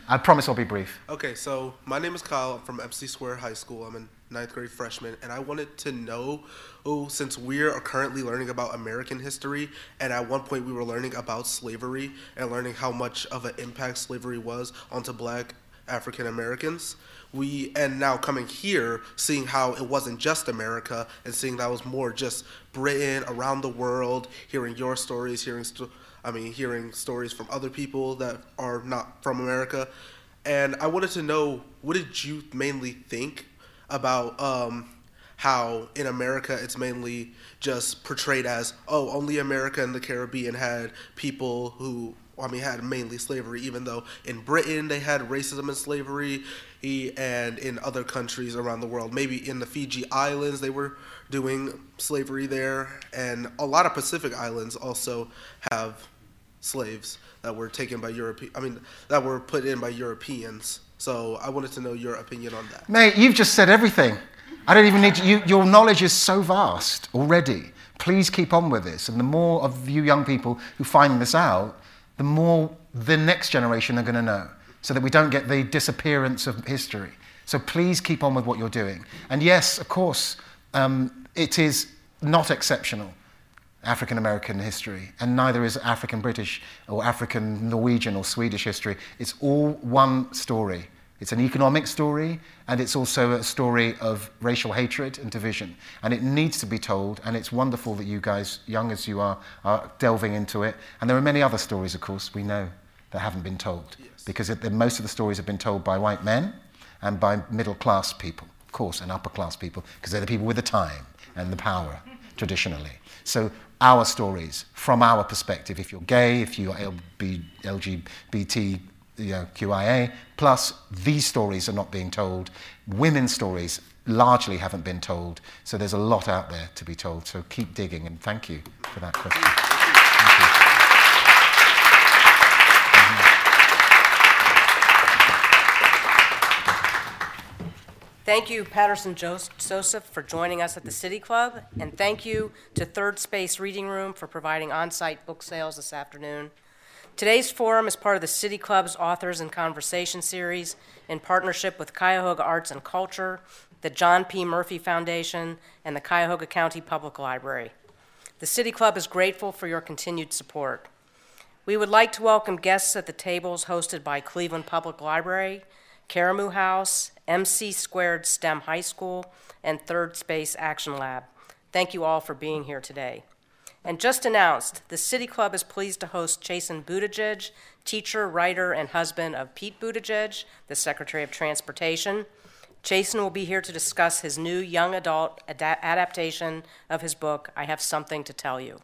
I promise I'll be brief. Okay, so my name is Kyle. I'm from MC Square High School. I'm a ninth grade freshman, and I wanted to know, oh, since we are currently learning about American history, and at one point we were learning about slavery and learning how much of an impact slavery was onto Black African Americans. We and now coming here, seeing how it wasn't just America, and seeing that was more just Britain around the world. Hearing your stories, hearing. I mean, hearing stories from other people that are not from America. And I wanted to know what did you mainly think about um, how in America it's mainly just portrayed as, oh, only America and the Caribbean had people who, I mean, had mainly slavery, even though in Britain they had racism and slavery, and in other countries around the world, maybe in the Fiji Islands they were doing slavery there, and a lot of Pacific islands also have slaves that were taken by European. I mean, that were put in by Europeans. So I wanted to know your opinion on that. Mate, you've just said everything. I don't even need to, you, your knowledge is so vast already. Please keep on with this. And the more of you young people who find this out, the more the next generation are going to know, so that we don't get the disappearance of history. So please keep on with what you're doing. And yes, of course, um, it is not exceptional. African American history, and neither is African British or African Norwegian or Swedish history. It's all one story. It's an economic story, and it's also a story of racial hatred and division. And it needs to be told, and it's wonderful that you guys, young as you are, are delving into it. And there are many other stories, of course, we know that haven't been told. Yes. Because it, most of the stories have been told by white men and by middle class people, of course, and upper class people, because they're the people with the time and the power, (laughs) traditionally. So our stories from our perspective. If you're gay, if you're LGBT, QIA, plus these stories are not being told. Women's stories largely haven't been told. So there's a lot out there to be told. So keep digging, and thank you for that question. Thank you, Paterson Joseph, for joining us at the City Club, and thank you to Third Space Reading Room for providing on-site book sales this afternoon. Today's forum is part of the City Club's Authors and Conversation series in partnership with Cuyahoga Arts and Culture, the John P. Murphy Foundation, and the Cuyahoga County Public Library. The City Club is grateful for your continued support. We would like to welcome guests at the tables hosted by Cleveland Public Library, Karamu House, MC Squared STEM High School, and Third Space Action Lab. Thank you all for being here today. And just announced, the City Club is pleased to host Chasten Buttigieg, teacher, writer, and husband of Pete Buttigieg, the Secretary of Transportation. Chasten will be here to discuss his new young adult ad- adaptation of his book, I Have Something to Tell You.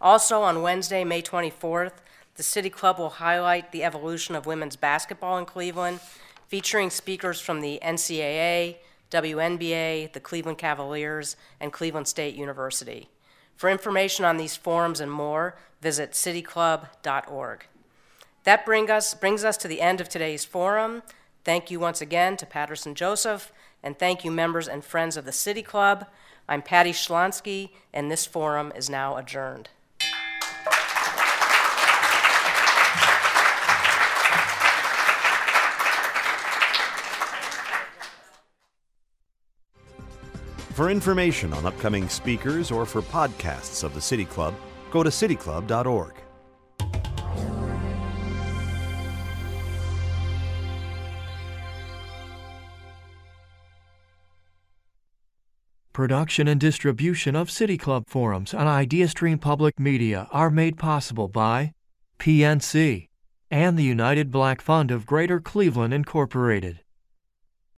Also, on Wednesday, May 24th, the City Club will highlight the evolution of women's basketball in Cleveland, featuring speakers from the NCAA, WNBA, the Cleveland Cavaliers, and Cleveland State University. For information on these forums and more, visit cityclub.org. That bring us, brings us to the end of today's forum. Thank you once again to Paterson Joseph, and thank you, members and friends of the City Club. I'm Patty Schlonsky, and this forum is now adjourned. For information on upcoming speakers or for podcasts of the City Club, go to cityclub.org. Production and distribution of City Club forums on IdeaStream Public Media are made possible by PNC and the United Black Fund of Greater Cleveland Incorporated.